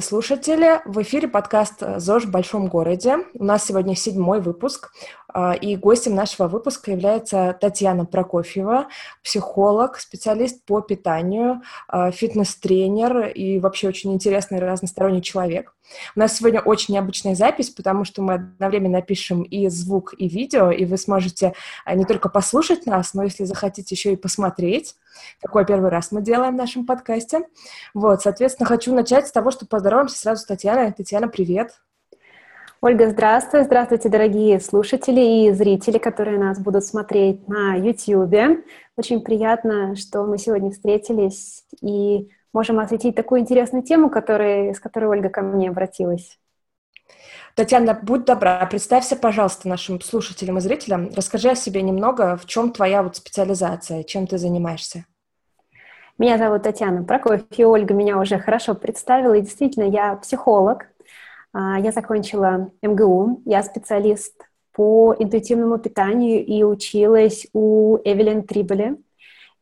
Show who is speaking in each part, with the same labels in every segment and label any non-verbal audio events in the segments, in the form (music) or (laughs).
Speaker 1: слушатели! В эфире подкаст «ЗОЖ в большом городе». У нас сегодня седьмой выпуск, и гостем нашего выпуска является Татьяна Прокофьева, психолог, специалист по питанию, а, фитнес-тренер и вообще очень интересный разносторонний человек. У нас сегодня очень необычная запись, потому что мы одновременно пишем и звук, и видео, и вы сможете а, не только послушать нас, но если захотите еще и посмотреть. Такой первый раз мы делаем в нашем подкасте. Вот, соответственно, хочу начать с того, что поздороваемся сразу с Татьяной. Татьяна, привет!
Speaker 2: Ольга, здравствуй. Здравствуйте, дорогие слушатели и зрители, которые нас будут смотреть на YouTube. Очень приятно, что мы сегодня встретились и можем осветить такую интересную тему, который, с которой Ольга ко мне обратилась.
Speaker 1: Татьяна, будь добра, представься, пожалуйста, нашим слушателям и зрителям. Расскажи о себе немного, в чем твоя вот специализация, чем ты занимаешься.
Speaker 2: Меня зовут Татьяна Прокофьева, Ольга меня уже хорошо представила, и действительно, я психолог, я закончила МГУ, я специалист по интуитивному питанию и училась у Эвелин Трибеле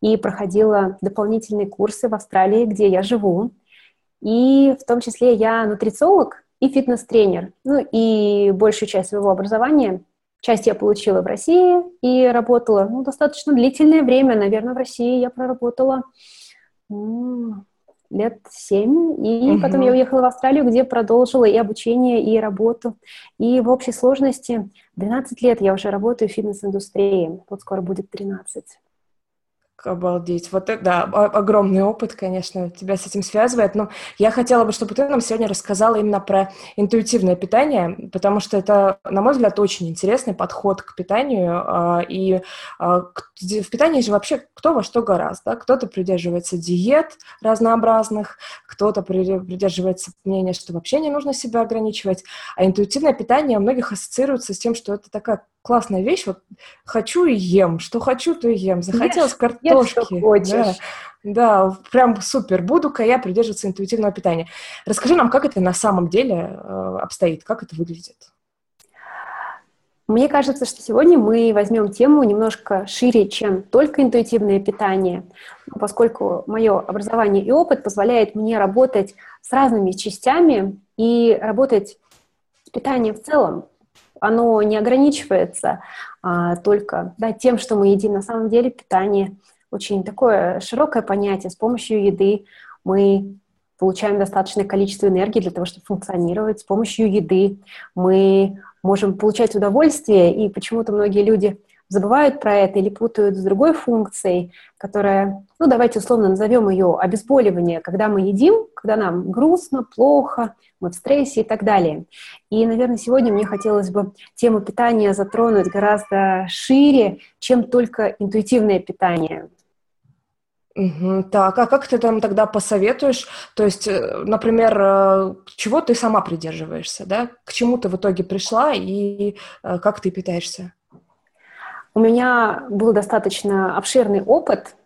Speaker 2: и проходила дополнительные курсы в Австралии, где я живу. И в том числе я нутрициолог и фитнес-тренер. Ну и большую часть своего образования, часть я получила в России и работала ну, достаточно длительное время, наверное, в России я проработала лет семь, и угу. потом я уехала в Австралию, где продолжила и обучение, и работу. И в общей сложности 12 лет я уже работаю в фитнес-индустрии. Вот скоро будет 13.
Speaker 1: Обалдеть. Вот это, да, огромный опыт, конечно, тебя с этим связывает. Но я хотела бы, чтобы ты нам сегодня рассказала именно про интуитивное питание, потому что это, на мой взгляд, очень интересный подход к питанию. А, и а, в питании же вообще кто во что гораздо. Да? Кто-то придерживается диет разнообразных, кто-то придерживается мнения, что вообще не нужно себя ограничивать. А интуитивное питание у многих ассоциируется с тем, что это такая классная вещь. Вот хочу и ем, что хочу, то и ем. Захотелось ешь, картошки. Ешь, что хочешь. Да. Да, прям супер. Буду-ка я придерживаться интуитивного питания. Расскажи нам, как это на самом деле э, обстоит, как это выглядит.
Speaker 2: Мне кажется, что сегодня мы возьмем тему немножко шире, чем только интуитивное питание, поскольку мое образование и опыт позволяет мне работать с разными частями и работать с питанием в целом оно не ограничивается а, только да, тем, что мы едим. На самом деле питание очень такое широкое понятие. С помощью еды мы получаем достаточное количество энергии для того, чтобы функционировать. С помощью еды мы можем получать удовольствие, и почему-то многие люди забывают про это или путают с другой функцией, которая, ну давайте условно назовем ее обезболивание, когда мы едим, когда нам грустно, плохо, мы в стрессе и так далее. И, наверное, сегодня мне хотелось бы тему питания затронуть гораздо шире, чем только интуитивное питание.
Speaker 1: Угу, так, а как ты там тогда посоветуешь? То есть, э, например, э, чего ты сама придерживаешься, да? К чему ты в итоге пришла и э, как ты питаешься?
Speaker 2: У меня был достаточно обширный опыт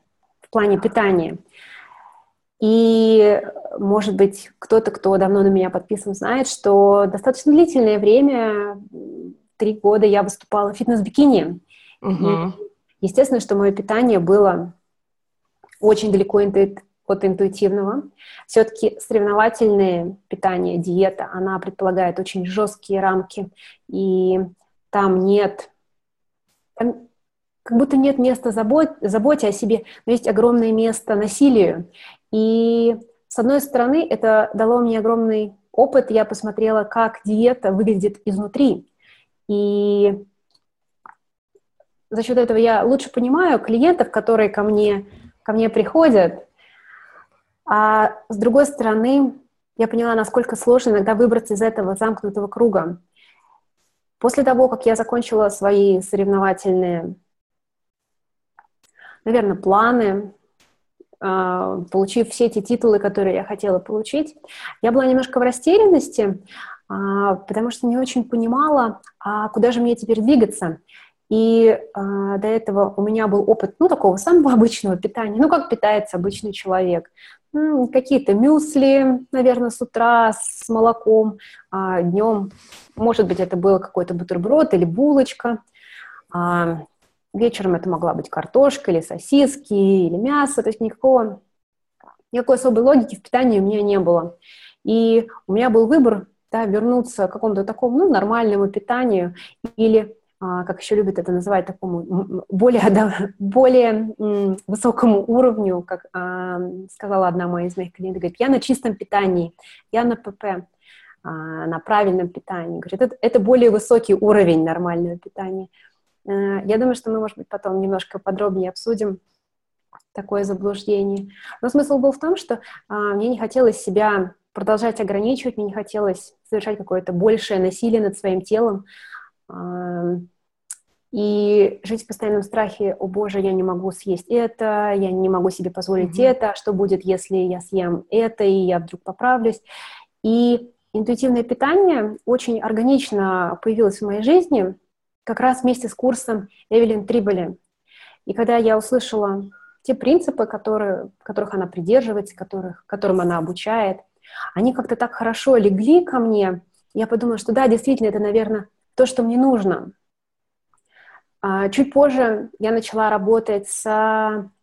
Speaker 2: в плане питания. И, может быть, кто-то, кто давно на меня подписан, знает, что достаточно длительное время, три года, я выступала в фитнес-бикини. Угу. И, естественно, что мое питание было очень далеко от интуитивного. Все-таки соревновательное питание, диета, она предполагает очень жесткие рамки, и там нет там как будто нет места забот, заботе о себе, но есть огромное место насилию. И с одной стороны, это дало мне огромный опыт. Я посмотрела, как диета выглядит изнутри. И за счет этого я лучше понимаю клиентов, которые ко мне, ко мне приходят. А с другой стороны, я поняла, насколько сложно иногда выбраться из этого замкнутого круга. После того, как я закончила свои соревновательные, наверное, планы, а, получив все эти титулы, которые я хотела получить, я была немножко в растерянности, а, потому что не очень понимала, а куда же мне теперь двигаться. И э, до этого у меня был опыт, ну, такого самого (laughs) обычного питания. Ну, как питается обычный человек. Ну, какие-то мюсли, наверное, с утра с молоком, а днем, может быть, это был какой-то бутерброд или булочка. А вечером это могла быть картошка или сосиски или мясо. То есть никакого, никакой особой логики в питании у меня не было. И у меня был выбор да, вернуться к какому-то такому ну, нормальному питанию или как еще любят это называть, такому более, (laughs) да, более высокому уровню, как а, сказала одна моя из моих клиентов, говорит, я на чистом питании, я на ПП, а, на правильном питании. Говорит, это, это более высокий уровень нормального питания. Э, я думаю, что мы, может быть, потом немножко подробнее обсудим такое заблуждение. Но смысл был в том, что мне не хотелось себя продолжать ограничивать, мне не хотелось совершать какое-то большее насилие над своим телом, и жить в постоянном страхе, о боже, я не могу съесть это, я не могу себе позволить mm-hmm. это, что будет, если я съем это, и я вдруг поправлюсь. И интуитивное питание очень органично появилось в моей жизни как раз вместе с курсом Эвелин Триболи. И когда я услышала те принципы, которые, которых она придерживается, которых, которым она обучает, они как-то так хорошо легли ко мне, я подумала, что да, действительно, это, наверное, то, что мне нужно. А, чуть позже я начала работать с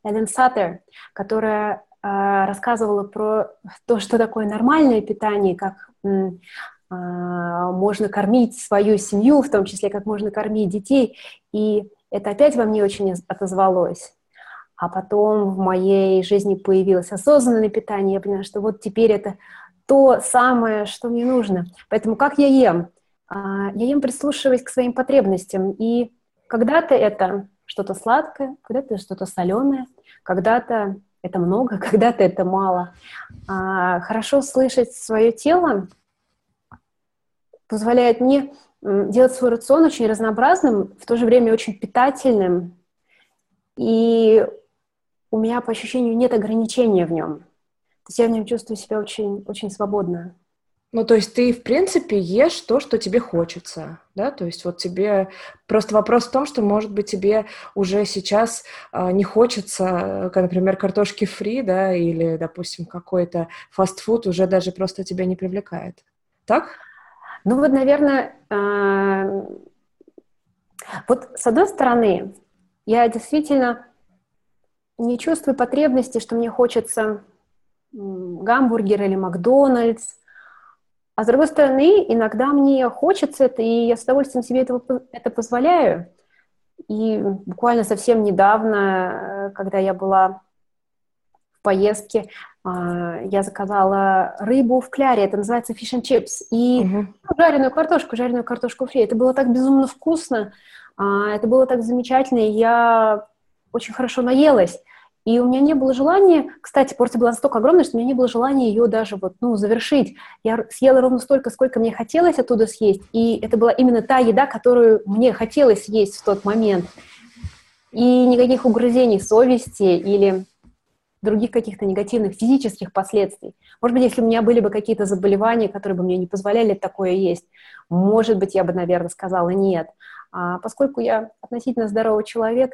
Speaker 2: Эллен Саттер, которая а, рассказывала про то, что такое нормальное питание, как а, можно кормить свою семью, в том числе как можно кормить детей. И это опять во мне очень отозвалось. А потом в моей жизни появилось осознанное питание. Я поняла, что вот теперь это то самое, что мне нужно. Поэтому как я ем? Я ем прислушиваясь к своим потребностям. И когда-то это что-то сладкое, когда-то что-то соленое, когда-то это много, (laughs) когда-то это мало. А, хорошо слышать свое тело позволяет мне делать свой рацион очень разнообразным, в то же время очень питательным. И у меня по ощущению нет ограничения в нем. То есть я в нем чувствую себя очень, очень свободно.
Speaker 1: Ну, то есть ты, в принципе, ешь то, что тебе хочется, да? То есть вот тебе... Просто вопрос в том, что, может быть, тебе уже сейчас э, не хочется, как, например, картошки фри, да, или, допустим, какой-то фастфуд уже даже просто тебя не привлекает. Так?
Speaker 2: Ну вот, наверное, э, вот с одной стороны, я действительно не чувствую потребности, что мне хочется гамбургер или Макдональдс, а с другой стороны, иногда мне хочется это, и я с удовольствием себе этого, это позволяю. И буквально совсем недавно, э, когда я была в поездке, а, я заказала рыбу в кляре, это называется fish and chips, и угу. жареную картошку, жареную картошку фри. Это было так безумно вкусно, а, это было так замечательно, и я очень хорошо наелась. И у меня не было желания, кстати, порция была настолько огромная, что у меня не было желания ее даже вот, ну, завершить. Я съела ровно столько, сколько мне хотелось оттуда съесть, и это была именно та еда, которую мне хотелось есть в тот момент. И никаких угрызений совести или других каких-то негативных физических последствий. Может быть, если у меня были бы какие-то заболевания, которые бы мне не позволяли такое есть, может быть, я бы, наверное, сказала нет. А поскольку я относительно здоровый человек,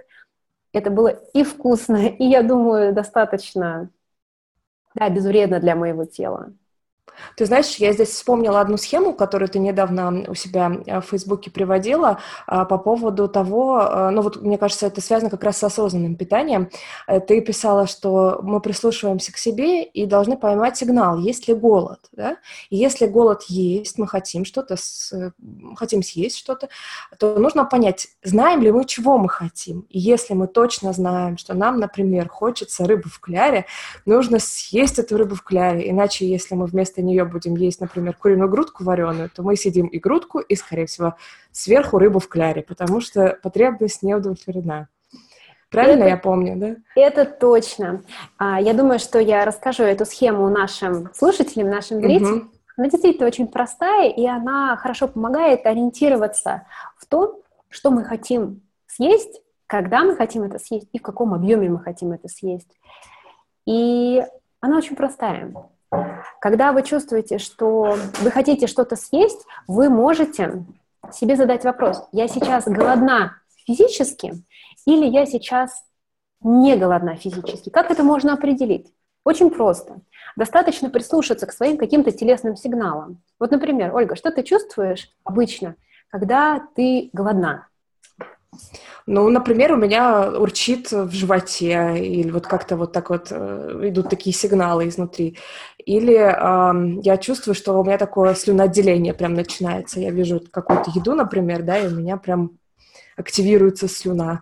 Speaker 2: это было и вкусно, и, я думаю, достаточно, да, безвредно для моего тела.
Speaker 1: Ты знаешь, я здесь вспомнила одну схему, которую ты недавно у себя э, в Фейсбуке приводила а, по поводу того, э, ну вот мне кажется, это связано как раз с осознанным питанием. Э, ты писала, что мы прислушиваемся к себе и должны поймать сигнал, есть ли голод, да? И если голод есть, мы хотим что-то, с... хотим съесть что-то, то нужно понять, знаем ли мы, чего мы хотим. И если мы точно знаем, что нам, например, хочется рыбы в кляре, нужно съесть эту рыбу в кляре, иначе если мы вместо нее будем есть, например, куриную грудку вареную, то мы съедим и грудку, и, скорее всего, сверху рыбу в кляре, потому что потребность не удовлетворена. Правильно это, я помню, да?
Speaker 2: Это точно. А, я думаю, что я расскажу эту схему нашим слушателям, нашим зрителям. Угу. Она действительно очень простая, и она хорошо помогает ориентироваться в том, что мы хотим съесть, когда мы хотим это съесть и в каком объеме мы хотим это съесть. И она очень простая. Когда вы чувствуете, что вы хотите что-то съесть, вы можете себе задать вопрос, я сейчас голодна физически или я сейчас не голодна физически? Как это можно определить? Очень просто. Достаточно прислушаться к своим каким-то телесным сигналам. Вот, например, Ольга, что ты чувствуешь обычно, когда ты голодна?
Speaker 1: Ну, например, у меня урчит в животе, или вот как-то вот так вот э, идут такие сигналы изнутри. Или э, я чувствую, что у меня такое слюноотделение прям начинается. Я вижу какую-то еду, например, да, и у меня прям активируется слюна.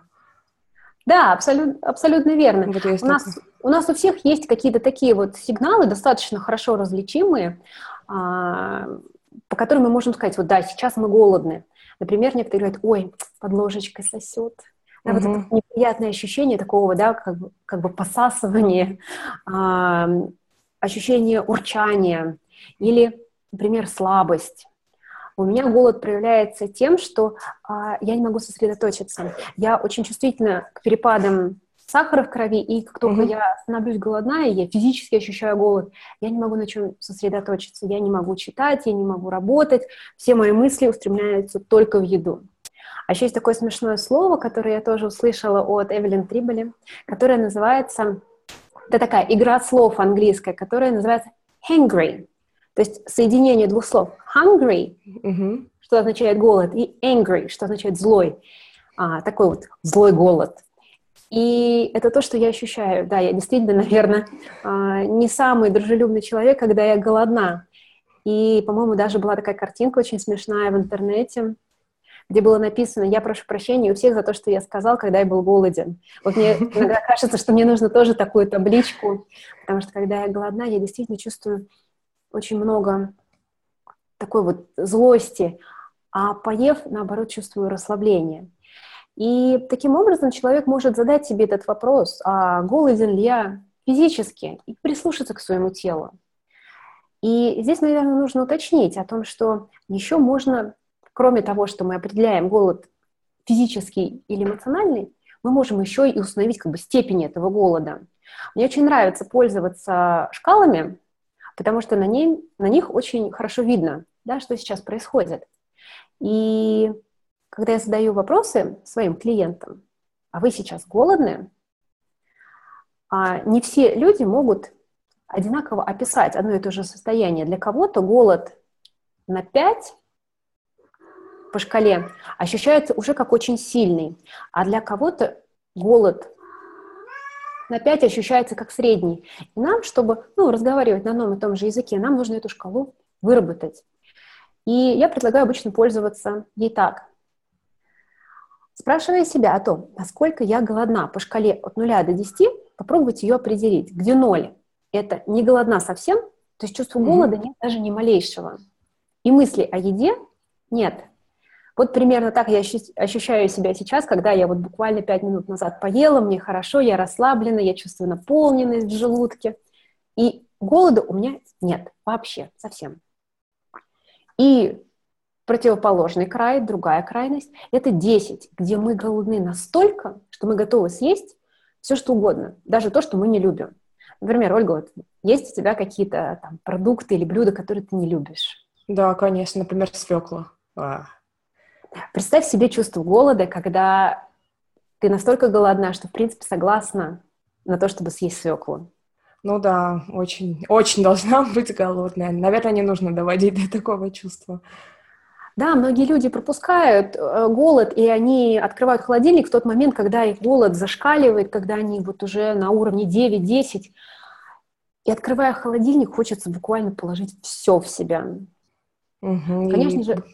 Speaker 2: Да, абсолютно, абсолютно верно. Вот у, нас, у нас у всех есть какие-то такие вот сигналы, достаточно хорошо различимые, а, по которым мы можем сказать, вот да, сейчас мы голодны. Например, некоторые говорят, ой, под ложечкой сосет. Да, угу. Вот это неприятное ощущение такого, да, как, бы, как бы посасывания, а, ощущение урчания или, например, слабость. У меня голод проявляется тем, что а, я не могу сосредоточиться. Я очень чувствительна к перепадам сахара в крови, и как только mm-hmm. я становлюсь голодная, я физически ощущаю голод, я не могу на чем сосредоточиться, я не могу читать, я не могу работать, все мои мысли устремляются только в еду. А еще есть такое смешное слово, которое я тоже услышала от Эвелин Триболи, которое называется, это такая игра слов английская, которая называется hangry, то есть соединение двух слов hungry, mm-hmm. что означает голод, и angry, что означает злой, а, такой вот злой голод. И это то, что я ощущаю. Да, я действительно, (laughs) наверное, а, не самый дружелюбный человек, когда я голодна. И, по-моему, даже была такая картинка очень смешная в интернете, где было написано «Я прошу прощения у всех за то, что я сказал, когда я был голоден». Вот мне (laughs) иногда кажется, что мне нужно тоже такую табличку, потому что когда я голодна, я действительно чувствую очень много такой вот злости, а поев, наоборот, чувствую расслабление. И таким образом человек может задать себе этот вопрос, а голоден ли я физически, и прислушаться к своему телу. И здесь, наверное, нужно уточнить о том, что еще можно, кроме того, что мы определяем голод физический или эмоциональный, мы можем еще и установить как бы степень этого голода. Мне очень нравится пользоваться шкалами, потому что на, ней, на них очень хорошо видно, да, что сейчас происходит. И когда я задаю вопросы своим клиентам, а вы сейчас голодны, а не все люди могут одинаково описать одно и то же состояние. Для кого-то голод на 5 по шкале ощущается уже как очень сильный, а для кого-то голод на 5 ощущается как средний. И нам, чтобы ну, разговаривать на одном и том же языке, нам нужно эту шкалу выработать. И я предлагаю обычно пользоваться ей так. Спрашивая себя о том, насколько я голодна по шкале от 0 до 10, попробуйте ее определить. Где 0? Это не голодна совсем, то есть чувства голода нет даже ни малейшего. И мысли о еде нет. Вот примерно так я ощущаю себя сейчас, когда я вот буквально 5 минут назад поела, мне хорошо, я расслаблена, я чувствую наполненность в желудке. И голода у меня нет вообще, совсем. И противоположный край, другая крайность, это 10, где мы голодны настолько, что мы готовы съесть все, что угодно, даже то, что мы не любим. Например, Ольга, вот есть у тебя какие-то там продукты или блюда, которые ты не любишь?
Speaker 1: Да, конечно, например, свекла. А.
Speaker 2: Представь себе чувство голода, когда ты настолько голодна, что, в принципе, согласна на то, чтобы съесть свеклу.
Speaker 1: Ну да, очень, очень должна (laughs) быть голодная. Наверное, не нужно доводить до такого чувства.
Speaker 2: Да, многие люди пропускают э, голод, и они открывают холодильник в тот момент, когда их голод зашкаливает, когда они вот уже на уровне 9-10. И открывая холодильник, хочется буквально положить все в себя.
Speaker 1: Угу, конечно и... же...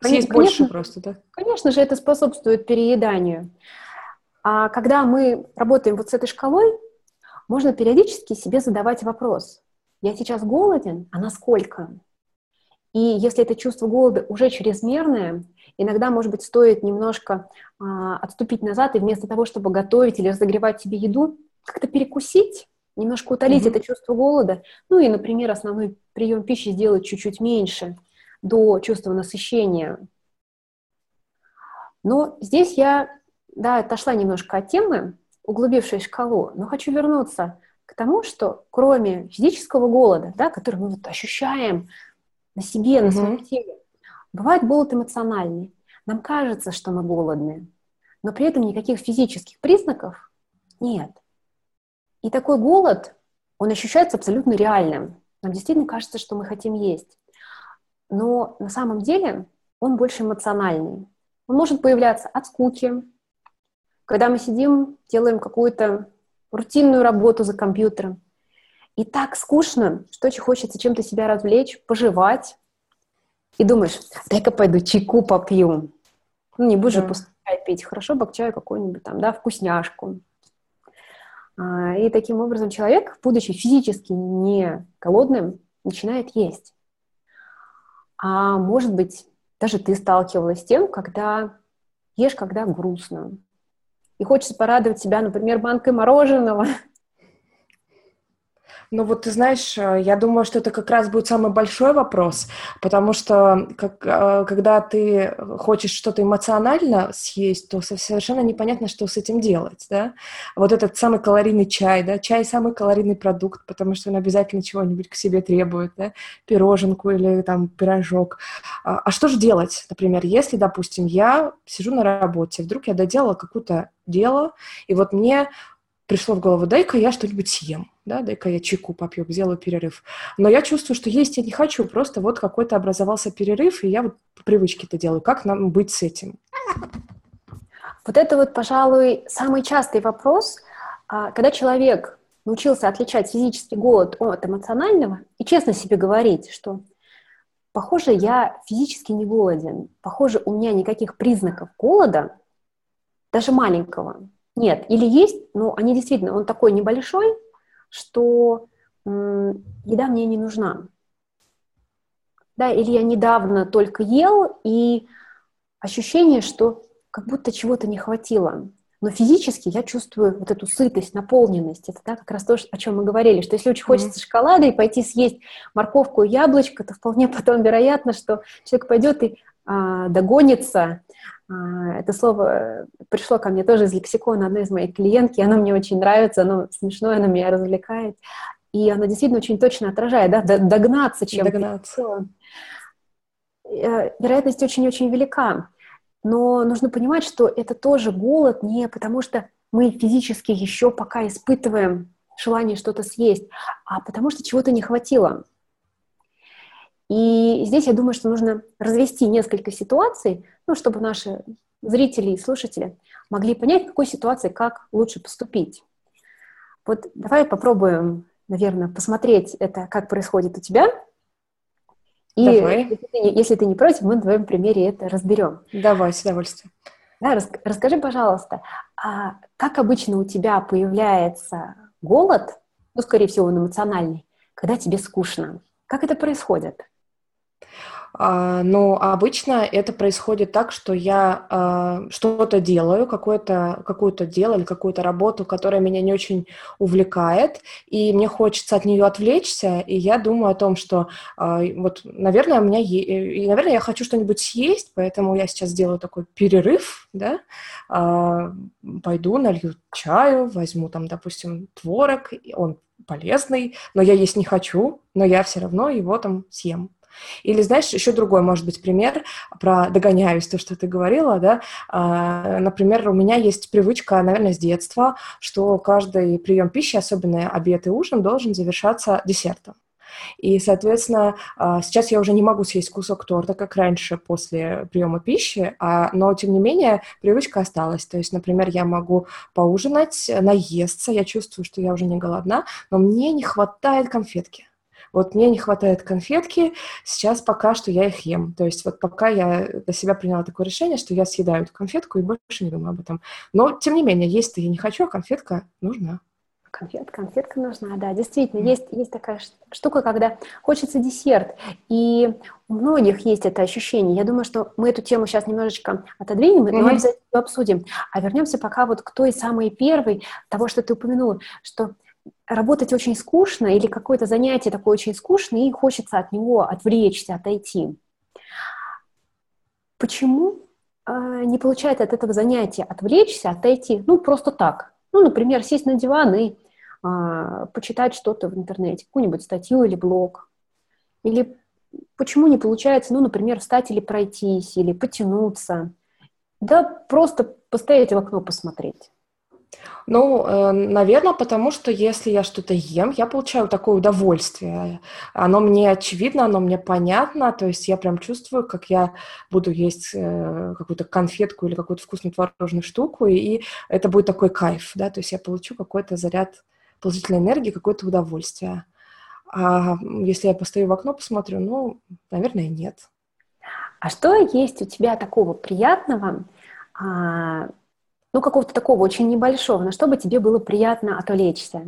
Speaker 1: Съесть конечно, больше просто, да?
Speaker 2: Конечно же, это способствует перееданию. А когда мы работаем вот с этой шкалой, можно периодически себе задавать вопрос. Я сейчас голоден, а насколько? И если это чувство голода уже чрезмерное, иногда, может быть, стоит немножко а, отступить назад и вместо того, чтобы готовить или разогревать себе еду, как-то перекусить, немножко утолить mm-hmm. это чувство голода. Ну и, например, основной прием пищи сделать чуть-чуть меньше до чувства насыщения. Но здесь я, да, отошла немножко от темы, углубившись в шкалу, но хочу вернуться к тому, что кроме физического голода, да, который мы вот ощущаем на себе, на своем теле. Бывает голод эмоциональный. Нам кажется, что мы голодны, но при этом никаких физических признаков нет. И такой голод, он ощущается абсолютно реальным. Нам действительно кажется, что мы хотим есть. Но на самом деле он больше эмоциональный. Он может появляться от скуки, когда мы сидим, делаем какую-то рутинную работу за компьютером. И так скучно, что очень хочется чем-то себя развлечь, пожевать. И думаешь, дай-ка пойду чайку попью. Ну, не будешь да. же пустой чай пить. Хорошо бы к чаю какую-нибудь там, да, вкусняшку. А, и таким образом человек, будучи физически не голодным, начинает есть. А может быть, даже ты сталкивалась с тем, когда ешь, когда грустно. И хочется порадовать себя, например, банкой мороженого,
Speaker 1: ну вот ты знаешь, э, я думаю, что это как раз будет самый большой вопрос, потому что как, э, когда ты хочешь что-то эмоционально съесть, то совершенно непонятно, что с этим делать, да. Вот этот самый калорийный чай, да, чай самый калорийный продукт, потому что он обязательно чего-нибудь к себе требует, да, пироженку или там пирожок. А, а что же делать, например, если, допустим, я сижу на работе, вдруг я доделала какое-то дело, и вот мне пришло в голову, дай-ка я что-нибудь съем, да, дай-ка я чайку попью, сделаю перерыв. Но я чувствую, что есть я не хочу, просто вот какой-то образовался перерыв, и я вот по привычке это делаю. Как нам быть с этим?
Speaker 2: Вот это вот, пожалуй, самый частый вопрос, а, когда человек научился отличать физический голод от эмоционального и честно себе говорить, что похоже, я физически не голоден, похоже, у меня никаких признаков голода, даже маленького, нет, или есть, но они действительно, он такой небольшой, что еда мне не нужна. Да, или я недавно только ел, и ощущение, что как будто чего-то не хватило. Но физически я чувствую вот эту сытость, наполненность. Это да, как раз то, о чем мы говорили, что если очень хочется mm-hmm. шоколада и пойти съесть морковку и яблочко, то вполне (laughs) потом вероятно, что человек пойдет и догонится а, это слово пришло ко мне тоже из лексикона одной из моих клиентки, оно мне очень нравится, оно смешное, оно меня развлекает. И оно действительно очень точно отражает, да, догнаться чем-то. Догнаться. Э, вероятность очень-очень велика. Но нужно понимать, что это тоже голод не потому, что мы физически еще пока испытываем желание что-то съесть, а потому что чего-то не хватило. И здесь я думаю, что нужно развести несколько ситуаций, ну, чтобы наши зрители и слушатели могли понять, в какой ситуации как лучше поступить. Вот давай попробуем, наверное, посмотреть это, как происходит у тебя. И давай. Если, ты, если ты не против, мы на твоем примере это разберем.
Speaker 1: Давай, с удовольствием.
Speaker 2: Да, рас, расскажи, пожалуйста, а как обычно у тебя появляется голод, ну, скорее всего, он эмоциональный, когда тебе скучно? Как это происходит?
Speaker 1: А, но обычно это происходит так, что я а, что-то делаю, какое-то какое-то дело или какую-то работу, которая меня не очень увлекает, и мне хочется от нее отвлечься, и я думаю о том, что а, вот, наверное, у меня и, наверное, я хочу что-нибудь съесть, поэтому я сейчас сделаю такой перерыв, да, пойду налью чаю, возьму там, допустим, творог, он полезный, но я есть не хочу, но я все равно его там съем. Или, знаешь, еще другой, может быть, пример про догоняюсь, то, что ты говорила, да. А, например, у меня есть привычка, наверное, с детства, что каждый прием пищи, особенно обед и ужин, должен завершаться десертом. И, соответственно, а, сейчас я уже не могу съесть кусок торта, как раньше после приема пищи, а, но, тем не менее, привычка осталась. То есть, например, я могу поужинать, наесться, я чувствую, что я уже не голодна, но мне не хватает конфетки. Вот мне не хватает конфетки, сейчас пока что я их ем. То есть вот пока я для себя приняла такое решение, что я съедаю эту конфетку и больше не думаю об этом. Но, тем не менее, есть-то я не хочу, а конфетка нужна.
Speaker 2: Конфет, конфетка нужна, да, действительно, mm. есть, есть такая штука, когда хочется десерт, и у многих есть это ощущение. Я думаю, что мы эту тему сейчас немножечко отодвинем, mm-hmm. но обязательно обсудим. А вернемся пока вот к той самой первой, того, что ты упомянула, что работать очень скучно или какое-то занятие такое очень скучное, и хочется от него отвлечься, отойти. Почему э, не получается от этого занятия отвлечься, отойти? Ну, просто так. Ну, например, сесть на диван и э, почитать что-то в интернете, какую-нибудь статью или блог. Или почему не получается, ну, например, встать или пройтись, или потянуться. Да, просто постоять в окно посмотреть.
Speaker 1: Ну, э, наверное, потому что если я что-то ем, я получаю такое удовольствие. Оно мне очевидно, оно мне понятно, то есть я прям чувствую, как я буду есть э, какую-то конфетку или какую-то вкусную творожную штуку, и это будет такой кайф, да, то есть я получу какой-то заряд положительной энергии, какое-то удовольствие. А если я постою в окно, посмотрю, ну, наверное, нет.
Speaker 2: А что есть у тебя такого приятного, а, ну, какого-то такого очень небольшого, на что бы тебе было приятно отвлечься?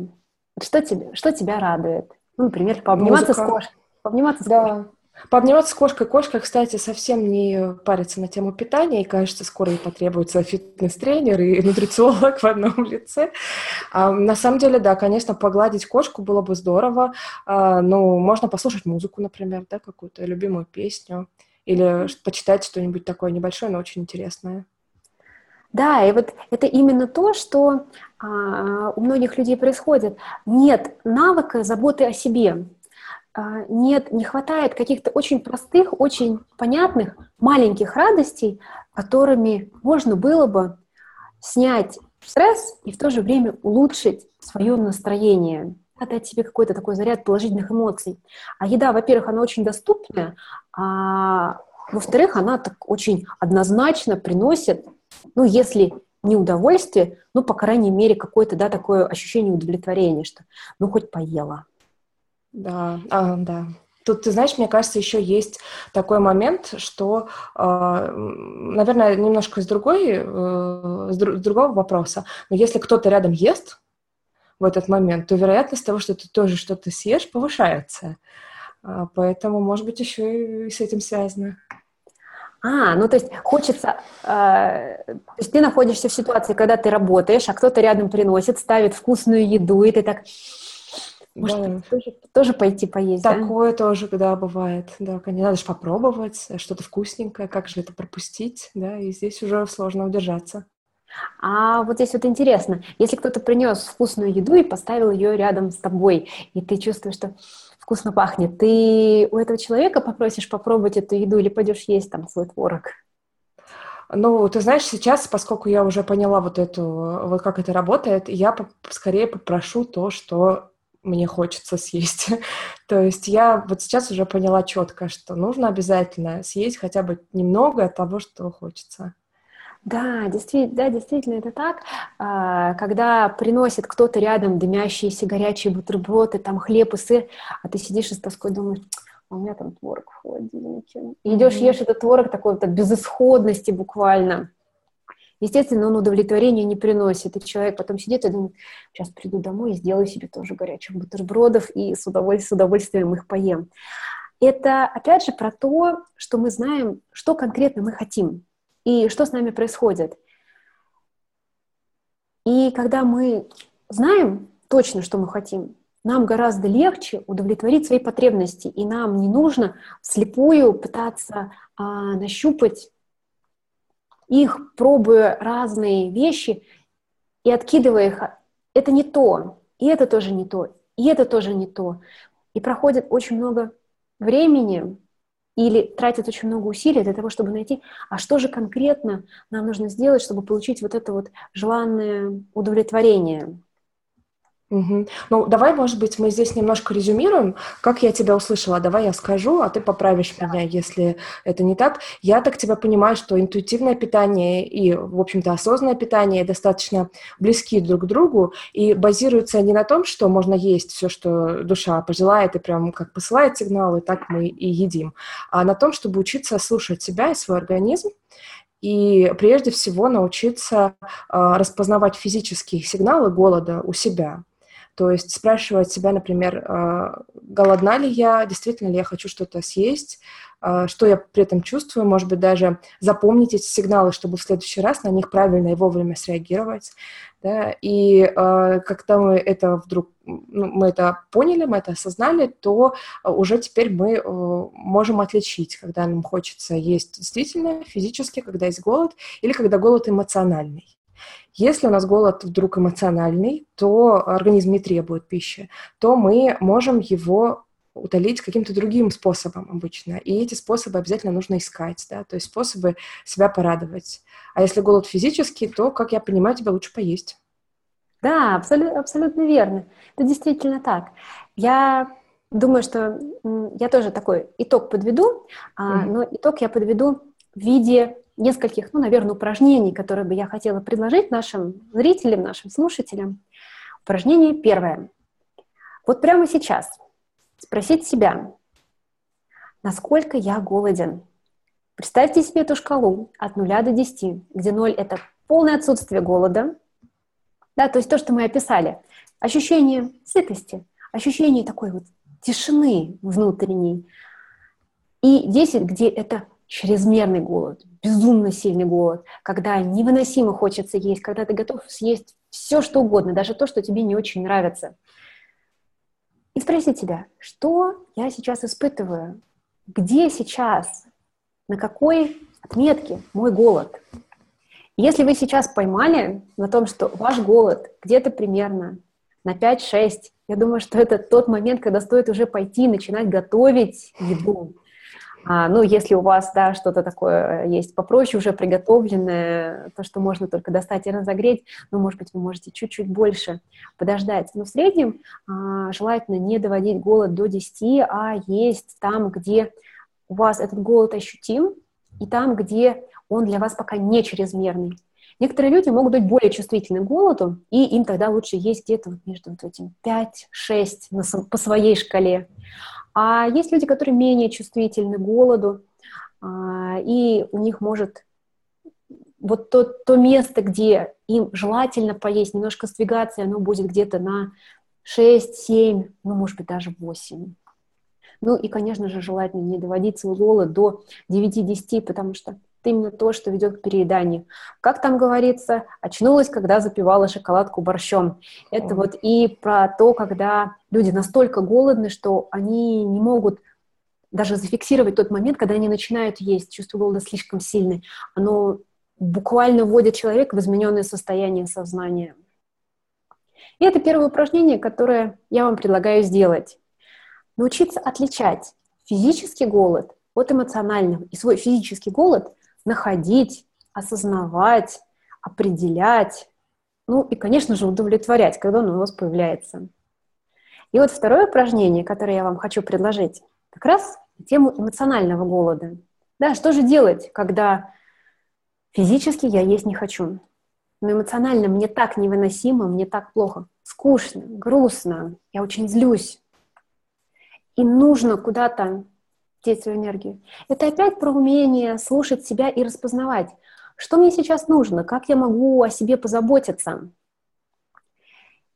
Speaker 2: Что, тебе, что тебя радует? Ну, например, пообниматься Музыка. с кошкой.
Speaker 1: Пообниматься с да. кошкой. Пообниматься с кошкой. Кошка, кстати, совсем не парится на тему питания, и, кажется, скоро ей потребуется фитнес-тренер и нутрициолог (laughs) в одном лице. А, на самом деле, да, конечно, погладить кошку было бы здорово. А, ну, можно послушать музыку, например, да, какую-то любимую песню, или почитать что-нибудь такое небольшое, но очень интересное.
Speaker 2: Да, и вот это именно то, что а, у многих людей происходит. Нет навыка заботы о себе. А, нет, не хватает каких-то очень простых, очень понятных, маленьких радостей, которыми можно было бы снять стресс и в то же время улучшить свое настроение дать себе какой-то такой заряд положительных эмоций. А еда, во-первых, она очень доступная, а во-вторых, она так очень однозначно приносит ну, если не удовольствие, ну, по крайней мере, какое-то, да, такое ощущение удовлетворения, что, ну, хоть поела.
Speaker 1: Да, а, да. Тут, ты знаешь, мне кажется, еще есть такой момент, что, э, наверное, немножко с, другой, э, с, друг, с другого вопроса, но если кто-то рядом ест в этот момент, то вероятность того, что ты тоже что-то съешь, повышается. Э, поэтому, может быть, еще и с этим связано.
Speaker 2: А, ну то есть хочется, э, то есть ты находишься в ситуации, когда ты работаешь, а кто-то рядом приносит, ставит вкусную еду, и ты так, может, да. тоже, тоже пойти поесть,
Speaker 1: Такое да? тоже, да, бывает, да, конечно, надо же попробовать что-то вкусненькое, как же это пропустить, да, и здесь уже сложно удержаться.
Speaker 2: А вот здесь вот интересно, если кто-то принес вкусную еду и поставил ее рядом с тобой, и ты чувствуешь, что вкусно пахнет, ты у этого человека попросишь попробовать эту еду или пойдешь есть там свой творог?
Speaker 1: Ну, ты знаешь, сейчас, поскольку я уже поняла вот эту, вот как это работает, я скорее попрошу то, что мне хочется съесть. (laughs) то есть я вот сейчас уже поняла четко, что нужно обязательно съесть хотя бы немного того, что хочется.
Speaker 2: Да, действительно, да, действительно это так. А, когда приносит кто-то рядом дымящиеся горячие бутерброды, там хлеб и сыр, а ты сидишь и с тоской думаешь, а у меня там творог в холодильнике. И идешь, ешь этот творог такой вот от безысходности буквально. Естественно, он удовлетворения не приносит. И человек потом сидит и думает, сейчас приду домой и сделаю себе тоже горячих бутербродов и с удовольствием, с удовольствием их поем. Это, опять же, про то, что мы знаем, что конкретно мы хотим и что с нами происходит. И когда мы знаем точно, что мы хотим, нам гораздо легче удовлетворить свои потребности, и нам не нужно вслепую пытаться а, нащупать их, пробуя разные вещи и откидывая их. Это не то, и это тоже не то, и это тоже не то. И проходит очень много времени, или тратят очень много усилий для того, чтобы найти, а что же конкретно нам нужно сделать, чтобы получить вот это вот желанное удовлетворение.
Speaker 1: Угу. Ну, давай, может быть, мы здесь немножко резюмируем, как я тебя услышала. Давай я скажу, а ты поправишь да. меня, если это не так. Я так тебя понимаю, что интуитивное питание и, в общем-то, осознанное питание достаточно близки друг к другу и базируются не на том, что можно есть все, что душа пожелает, и прям как посылает сигналы, так мы и едим, а на том, чтобы учиться слушать себя и свой организм, и прежде всего научиться э, распознавать физические сигналы голода у себя. То есть спрашивать себя, например, а, голодна ли я, действительно ли я хочу что-то съесть, а, что я при этом чувствую, может быть, даже запомнить эти сигналы, чтобы в следующий раз на них правильно и вовремя среагировать. Да? И э, когда мы это вдруг ну, мы это поняли, мы это осознали, то уже теперь мы можем отличить, когда нам хочется есть действительно физически, когда есть голод, или когда голод эмоциональный. Если у нас голод вдруг эмоциональный, то организм не требует пищи, то мы можем его утолить каким-то другим способом обычно. И эти способы обязательно нужно искать, да, то есть способы себя порадовать. А если голод физический, то, как я понимаю, тебе лучше поесть.
Speaker 2: Да, абсолютно, абсолютно верно. Это действительно так. Я думаю, что я тоже такой итог подведу, mm-hmm. но итог я подведу в виде нескольких, ну, наверное, упражнений, которые бы я хотела предложить нашим зрителям, нашим слушателям. Упражнение первое. Вот прямо сейчас спросить себя, насколько я голоден. Представьте себе эту шкалу от 0 до 10, где 0 – это полное отсутствие голода, да, то есть то, что мы описали, ощущение сытости, ощущение такой вот тишины внутренней, и 10, где это чрезмерный голод, безумно сильный голод, когда невыносимо хочется есть, когда ты готов съесть все, что угодно, даже то, что тебе не очень нравится. И спроси себя, что я сейчас испытываю, где сейчас, на какой отметке мой голод. Если вы сейчас поймали на том, что ваш голод где-то примерно на 5-6, я думаю, что это тот момент, когда стоит уже пойти начинать готовить еду. А, ну, если у вас, да, что-то такое есть попроще, уже приготовленное, то, что можно только достать и разогреть, ну, может быть, вы можете чуть-чуть больше подождать. Но в среднем а, желательно не доводить голод до 10, а есть там, где у вас этот голод ощутим, и там, где он для вас пока не чрезмерный. Некоторые люди могут быть более чувствительны к голоду, и им тогда лучше есть где-то между вот этим 5-6 по своей шкале. А есть люди, которые менее чувствительны к голоду, а, и у них может вот то, то место, где им желательно поесть, немножко сдвигаться, оно будет где-то на 6, 7, ну, может быть, даже 8. Ну и, конечно же, желательно не доводить свой голод до 9-10, потому что это именно то, что ведет к перееданию. Как там говорится, очнулась, когда запивала шоколадку борщом. Это вот и про то, когда люди настолько голодны, что они не могут даже зафиксировать тот момент, когда они начинают есть, чувство голода слишком сильное. Оно буквально вводит человека в измененное состояние сознания. И это первое упражнение, которое я вам предлагаю сделать. Научиться отличать физический голод от эмоционального. И свой физический голод находить, осознавать, определять, ну и, конечно же, удовлетворять, когда он у вас появляется. И вот второе упражнение, которое я вам хочу предложить, как раз тему эмоционального голода. Да, что же делать, когда физически я есть не хочу, но эмоционально мне так невыносимо, мне так плохо, скучно, грустно, я очень злюсь. И нужно куда-то деть свою энергию. Это опять про умение слушать себя и распознавать, что мне сейчас нужно, как я могу о себе позаботиться.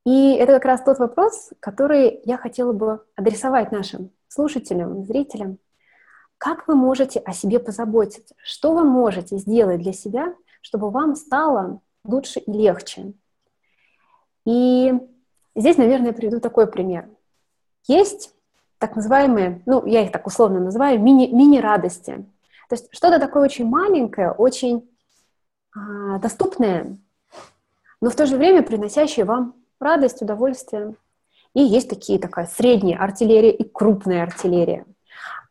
Speaker 2: И это как раз тот вопрос, который я хотела бы адресовать нашим слушателям, зрителям. Как вы можете о себе позаботиться? Что вы можете сделать для себя, чтобы вам стало лучше и легче? И здесь, наверное, приведу такой пример. Есть так называемые, ну, я их так условно называю, мини, мини-радости. То есть что-то такое очень маленькое, очень а, доступное, но в то же время приносящее вам радость, удовольствие. И есть такие, такая средняя артиллерия и крупная артиллерия.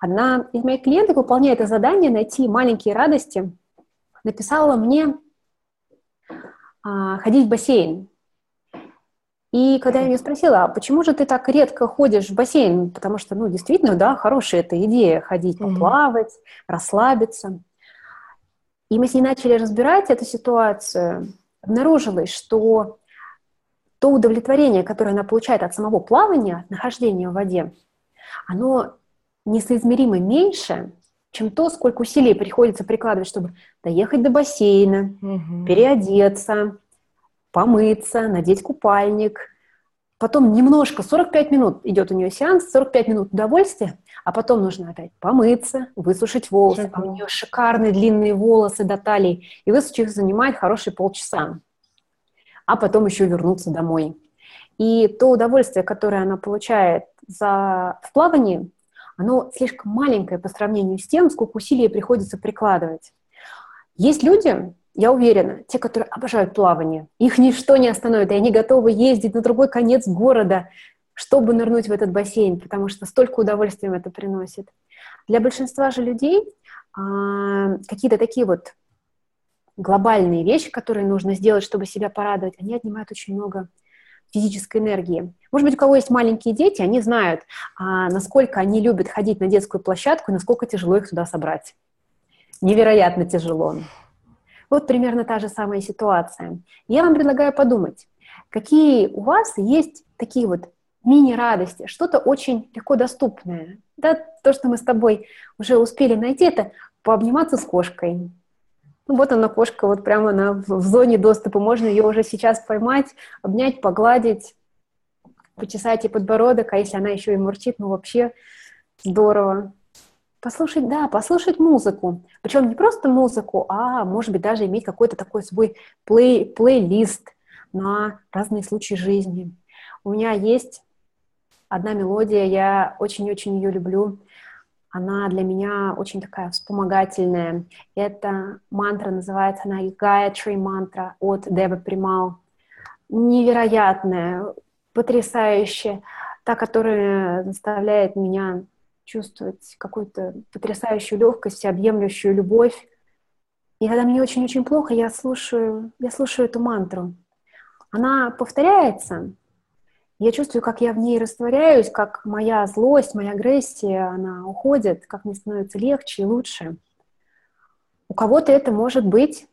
Speaker 2: Одна из моих клиенток, выполняя это задание, найти маленькие радости, написала мне а, ходить в бассейн. И когда я ее спросила, а почему же ты так редко ходишь в бассейн? Потому что, ну, действительно, да, хорошая эта идея ходить, поплавать, mm-hmm. расслабиться. И мы с ней начали разбирать эту ситуацию. Обнаружилось, что то удовлетворение, которое она получает от самого плавания, от нахождения в воде, оно несоизмеримо меньше, чем то, сколько усилий приходится прикладывать, чтобы доехать до бассейна, угу. переодеться, помыться, надеть купальник. Потом немножко, 45 минут идет у нее сеанс, 45 минут удовольствия, а потом нужно опять помыться, высушить волосы. А у нее шикарные длинные волосы до талии, и высушить их занимает хорошие полчаса. А потом еще вернуться домой. И то удовольствие, которое она получает за, в плавании, оно слишком маленькое по сравнению с тем, сколько усилий приходится прикладывать. Есть люди, я уверена, те, которые обожают плавание, их ничто не остановит, и они готовы ездить на другой конец города, чтобы нырнуть в этот бассейн, потому что столько удовольствия им это приносит. Для большинства же людей а, какие-то такие вот глобальные вещи, которые нужно сделать, чтобы себя порадовать, они отнимают очень много физической энергии. Может быть, у кого есть маленькие дети, они знают, а, насколько они любят ходить на детскую площадку и насколько тяжело их туда собрать. Невероятно тяжело. Вот примерно та же самая ситуация. Я вам предлагаю подумать, какие у вас есть такие вот мини-радости, что-то очень легко доступное. Да, то, что мы с тобой уже успели найти, это пообниматься с кошкой, ну, вот она, кошка, вот прямо она в зоне доступа. Можно ее уже сейчас поймать, обнять, погладить, почесать ей подбородок, а если она еще и мурчит, ну вообще здорово. Послушать, да, послушать музыку. Причем не просто музыку, а может быть даже иметь какой-то такой свой плей, плейлист на разные случаи жизни. У меня есть одна мелодия, я очень-очень ее люблю она для меня очень такая вспомогательная. Эта мантра называется она Gayatri мантра от Дева Примал. Невероятная, потрясающая, та, которая заставляет меня чувствовать какую-то потрясающую легкость, всеобъемлющую любовь. И когда мне очень-очень плохо, я слушаю, я слушаю эту мантру. Она повторяется, я чувствую, как я в ней растворяюсь, как моя злость, моя агрессия, она уходит, как мне становится легче и лучше. У кого-то это может быть,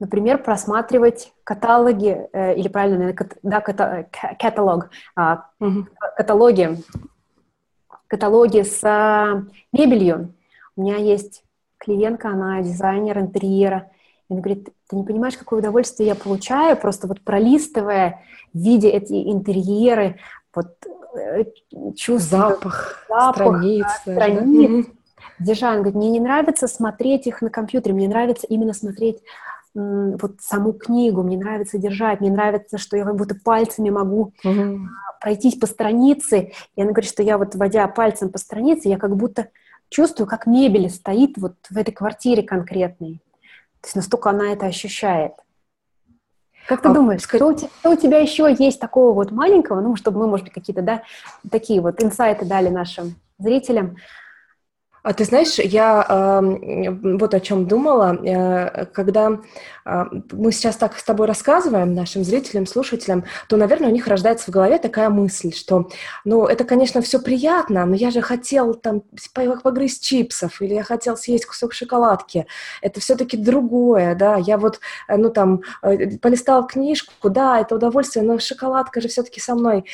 Speaker 2: например, просматривать каталоги, э, или правильно, да, ката, каталог, э, каталоги, каталоги с э, мебелью. У меня есть клиентка, она дизайнер интерьера, и она говорит, ты не понимаешь, какое удовольствие я получаю, просто вот пролистывая, видя эти интерьеры, вот э, чувство,
Speaker 1: запах, запах страниц,
Speaker 2: страниц. Да? Дизайн говорит, мне не нравится смотреть их на компьютере, мне нравится именно смотреть вот саму книгу, мне нравится держать, мне нравится, что я как будто пальцами могу угу. пройтись по странице. И она говорит, что я вот, водя пальцем по странице, я как будто чувствую, как мебель стоит вот в этой квартире конкретной. То есть настолько она это ощущает. Как ты а, думаешь, что у, тебя, что у тебя еще есть такого вот маленького, ну, чтобы мы, может быть, какие-то, да, такие вот инсайты дали нашим зрителям,
Speaker 1: а ты знаешь, я э, вот о чем думала, э, когда мы сейчас так с тобой рассказываем нашим зрителям, слушателям, то, наверное, у них рождается в голове такая мысль, что, ну, это, конечно, все приятно, но я же хотел там погрызть чипсов или я хотел съесть кусок шоколадки. Это все-таки другое, да. Я вот, э, ну, там, э, полистал книжку, да, это удовольствие, но шоколадка же все-таки со мной.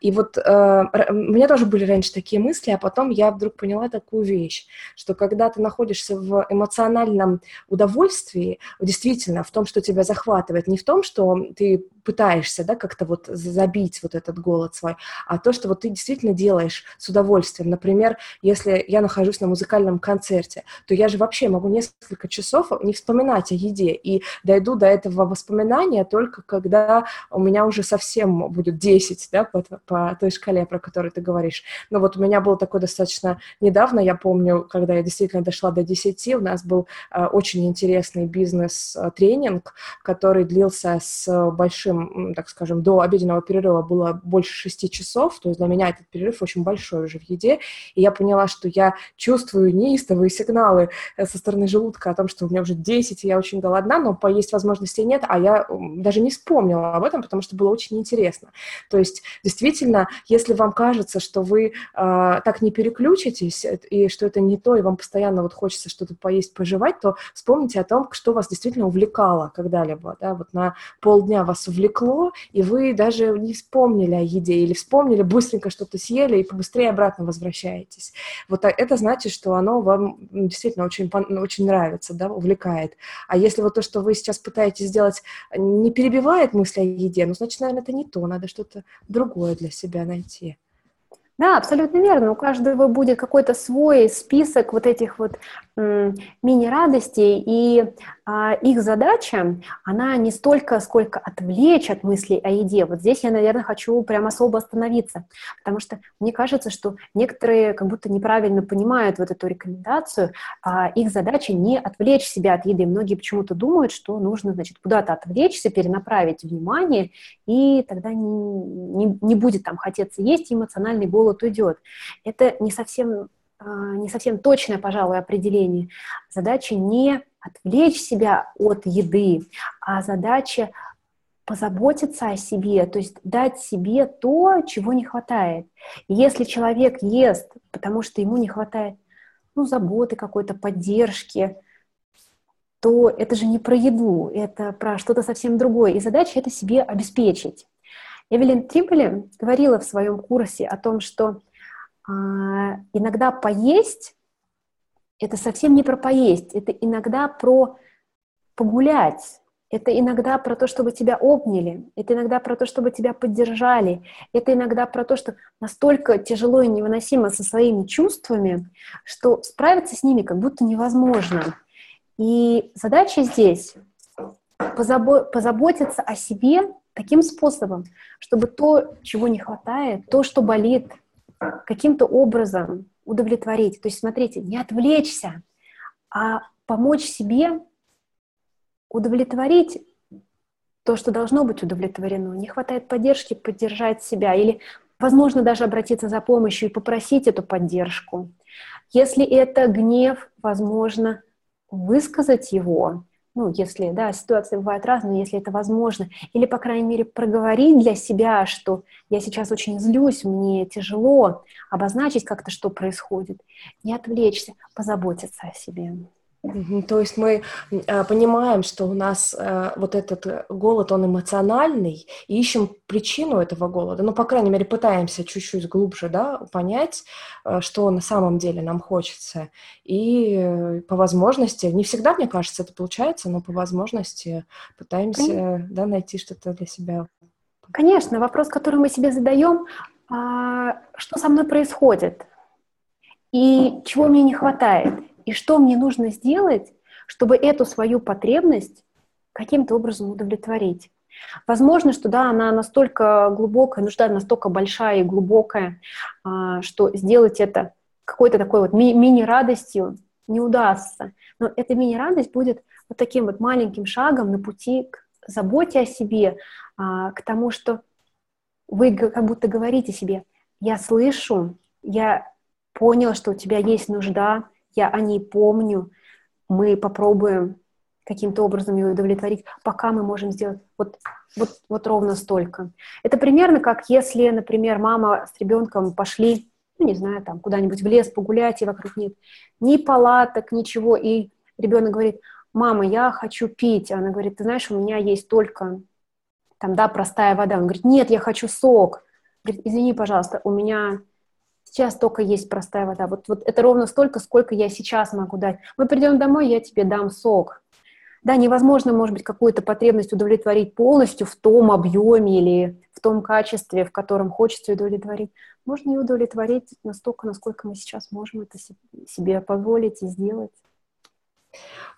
Speaker 1: И вот э, у меня тоже были раньше такие мысли, а потом я вдруг поняла такую вещь, что когда ты находишься в эмоциональном удовольствии, действительно, в том, что тебя захватывает, не в том, что ты пытаешься, да, как-то вот забить вот этот голод свой, а то, что вот ты действительно делаешь с удовольствием. Например, если я нахожусь на музыкальном концерте, то я же вообще могу несколько часов не вспоминать о еде и дойду до этого воспоминания только когда у меня уже совсем будет 10, да, по, по той шкале, про которую ты говоришь. Но вот у меня был такой достаточно недавно, я помню, когда я действительно дошла до 10, у нас был э, очень интересный бизнес-тренинг, который длился с большим большим, так скажем, до обеденного перерыва было больше шести часов, то есть для меня этот перерыв очень большой уже в еде, и я поняла, что я чувствую неистовые сигналы э, со стороны желудка о том, что у меня уже 10, и я очень голодна, но поесть возможности нет, а я даже не вспомнила об этом, потому что было очень интересно. То есть действительно, если вам кажется, что вы э, так не переключитесь, э, и что это не то, и вам постоянно вот хочется что-то поесть, пожевать, то вспомните о том, что вас действительно увлекало когда-либо, да, вот на полдня вас увлекало увлекло, и вы даже не вспомнили о еде или вспомнили, быстренько что-то съели и побыстрее обратно возвращаетесь. Вот это значит, что оно вам действительно очень, очень нравится, да, увлекает. А если вот то, что вы сейчас пытаетесь сделать, не перебивает мысли о еде, ну, значит, наверное, это не то, надо что-то другое для себя найти.
Speaker 2: Да, абсолютно верно. У каждого будет какой-то свой список вот этих вот мини-радостей, и а, их задача, она не столько, сколько отвлечь от мыслей о еде. Вот здесь я, наверное, хочу прям особо остановиться, потому что мне кажется, что некоторые как будто неправильно понимают вот эту рекомендацию. А их задача не отвлечь себя от еды. Многие почему-то думают, что нужно, значит, куда-то отвлечься, перенаправить внимание, и тогда не, не, не будет там хотеться есть, эмоциональный голод уйдет. Это не совсем не совсем точное, пожалуй, определение. Задача не отвлечь себя от еды, а задача позаботиться о себе, то есть дать себе то, чего не хватает. И если человек ест, потому что ему не хватает ну, заботы какой-то, поддержки, то это же не про еду, это про что-то совсем другое. И задача это себе обеспечить. Эвелин Триполи говорила в своем курсе о том, что а, иногда поесть это совсем не про поесть, это иногда про погулять, это иногда про то, чтобы тебя обняли, это иногда про то, чтобы тебя поддержали, это иногда про то, что настолько тяжело и невыносимо со своими чувствами, что справиться с ними как будто невозможно. И задача здесь позабо- позаботиться о себе таким способом, чтобы то, чего не хватает, то, что болит, каким-то образом удовлетворить. То есть, смотрите, не отвлечься, а помочь себе удовлетворить то, что должно быть удовлетворено. Не хватает поддержки, поддержать себя. Или, возможно, даже обратиться за помощью и попросить эту поддержку. Если это гнев, возможно, высказать его, ну, если, да, ситуации бывают разные, если это возможно, или, по крайней мере, проговорить для себя, что я сейчас очень злюсь, мне тяжело, обозначить как-то, что происходит, не отвлечься, позаботиться о себе.
Speaker 1: То есть мы э, понимаем, что у нас э, вот этот э, голод, он эмоциональный, и ищем причину этого голода. Ну, по крайней мере, пытаемся чуть-чуть глубже да, понять, что на самом деле нам хочется. И по возможности, не всегда, мне кажется, это получается, но по возможности пытаемся да, найти что-то для себя.
Speaker 2: Конечно, вопрос, который мы себе задаем, а, что со мной происходит и чего мне не хватает и что мне нужно сделать, чтобы эту свою потребность каким-то образом удовлетворить. Возможно, что да, она настолько глубокая, нужда настолько большая и глубокая, а, что сделать это какой-то такой вот ми- мини-радостью не удастся. Но эта мини-радость будет вот таким вот маленьким шагом на пути к заботе о себе, а, к тому, что вы как будто говорите себе, я слышу, я понял, что у тебя есть нужда, я о ней помню, мы попробуем каким-то образом ее удовлетворить, пока мы можем сделать вот, вот, вот ровно столько. Это примерно как если, например, мама с ребенком пошли, ну, не знаю, там, куда-нибудь в лес погулять, и вокруг нет ни палаток, ничего, и ребенок говорит, мама, я хочу пить. Она говорит, ты знаешь, у меня есть только, там, да, простая вода. Он говорит, нет, я хочу сок. Говорит, извини, пожалуйста, у меня Сейчас только есть простая вода. Вот, вот это ровно столько, сколько я сейчас могу дать. Мы придем домой, я тебе дам сок. Да, невозможно, может быть, какую-то потребность удовлетворить полностью в том объеме или в том качестве, в котором хочется удовлетворить. Можно ее удовлетворить настолько, насколько мы сейчас можем это себе позволить и сделать.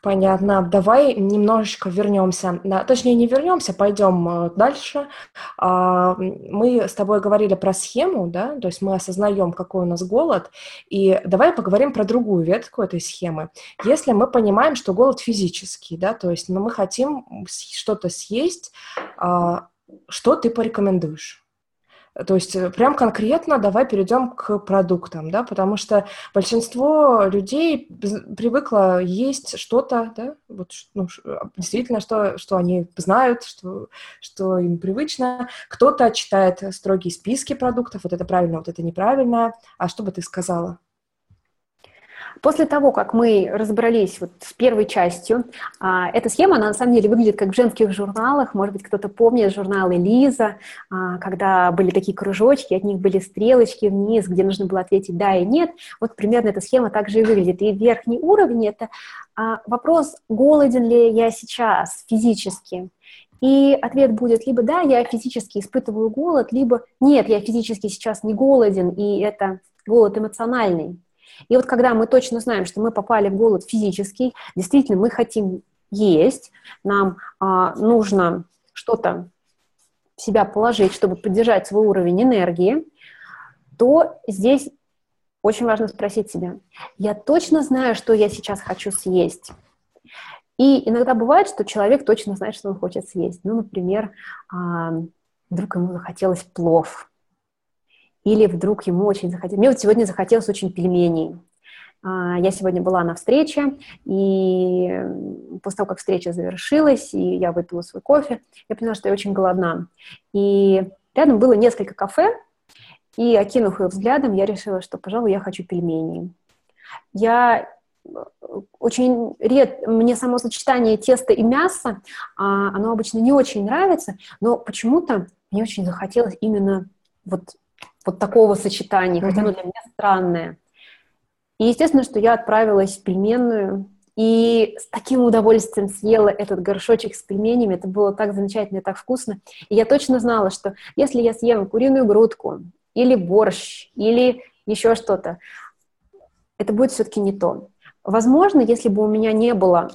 Speaker 1: Понятно. Давай немножечко вернемся, точнее не вернемся, пойдем э, дальше. А, мы с тобой говорили про схему, да, то есть мы осознаем, какой у нас голод, и давай поговорим про другую ветку этой схемы. Если мы понимаем, что голод физический, да, то есть ну, мы хотим что-то съесть, а, что ты порекомендуешь? То есть э, прям конкретно давай перейдем к продуктам, да, потому что большинство людей привыкло есть что-то, да, вот ну, а, действительно, что, что они знают, что, что им привычно. Кто-то читает строгие списки продуктов, вот это правильно, вот это неправильно. А что бы ты сказала?
Speaker 2: После того, как мы разобрались вот с первой частью, а, эта схема, она на самом деле выглядит как в женских журналах. Может быть, кто-то помнит журналы Лиза, а, когда были такие кружочки, от них были стрелочки вниз, где нужно было ответить «да» и «нет». Вот примерно эта схема также и выглядит. И верхний уровень — это а, вопрос, голоден ли я сейчас физически. И ответ будет либо «да, я физически испытываю голод», либо «нет, я физически сейчас не голоден, и это голод эмоциональный». И вот когда мы точно знаем, что мы попали в голод физический, действительно мы хотим есть, нам а, нужно что-то в себя положить, чтобы поддержать свой уровень энергии, то здесь очень важно спросить себя, я точно знаю, что я сейчас хочу съесть? И иногда бывает, что человек точно знает, что он хочет съесть. Ну, например, а, вдруг ему захотелось плов, или вдруг ему очень захотелось... Мне вот сегодня захотелось очень пельменей. А, я сегодня была на встрече, и после того, как встреча завершилась, и я выпила свой кофе, я поняла, что я очень голодна. И рядом было несколько кафе, и, окинув их взглядом, я решила, что, пожалуй, я хочу пельмени. Я э, очень ред... Мне само сочетание теста и мяса, а, оно обычно не очень нравится, но почему-то мне очень захотелось именно вот, вот такого сочетания, mm-hmm. хотя оно для меня странное. И естественно, что я отправилась в пельменную, и с таким удовольствием съела этот горшочек с пельменями. Это было так замечательно и так вкусно. И я точно знала, что если я съем куриную грудку или борщ, или еще что-то, это будет все-таки не то. Возможно, если бы у меня не было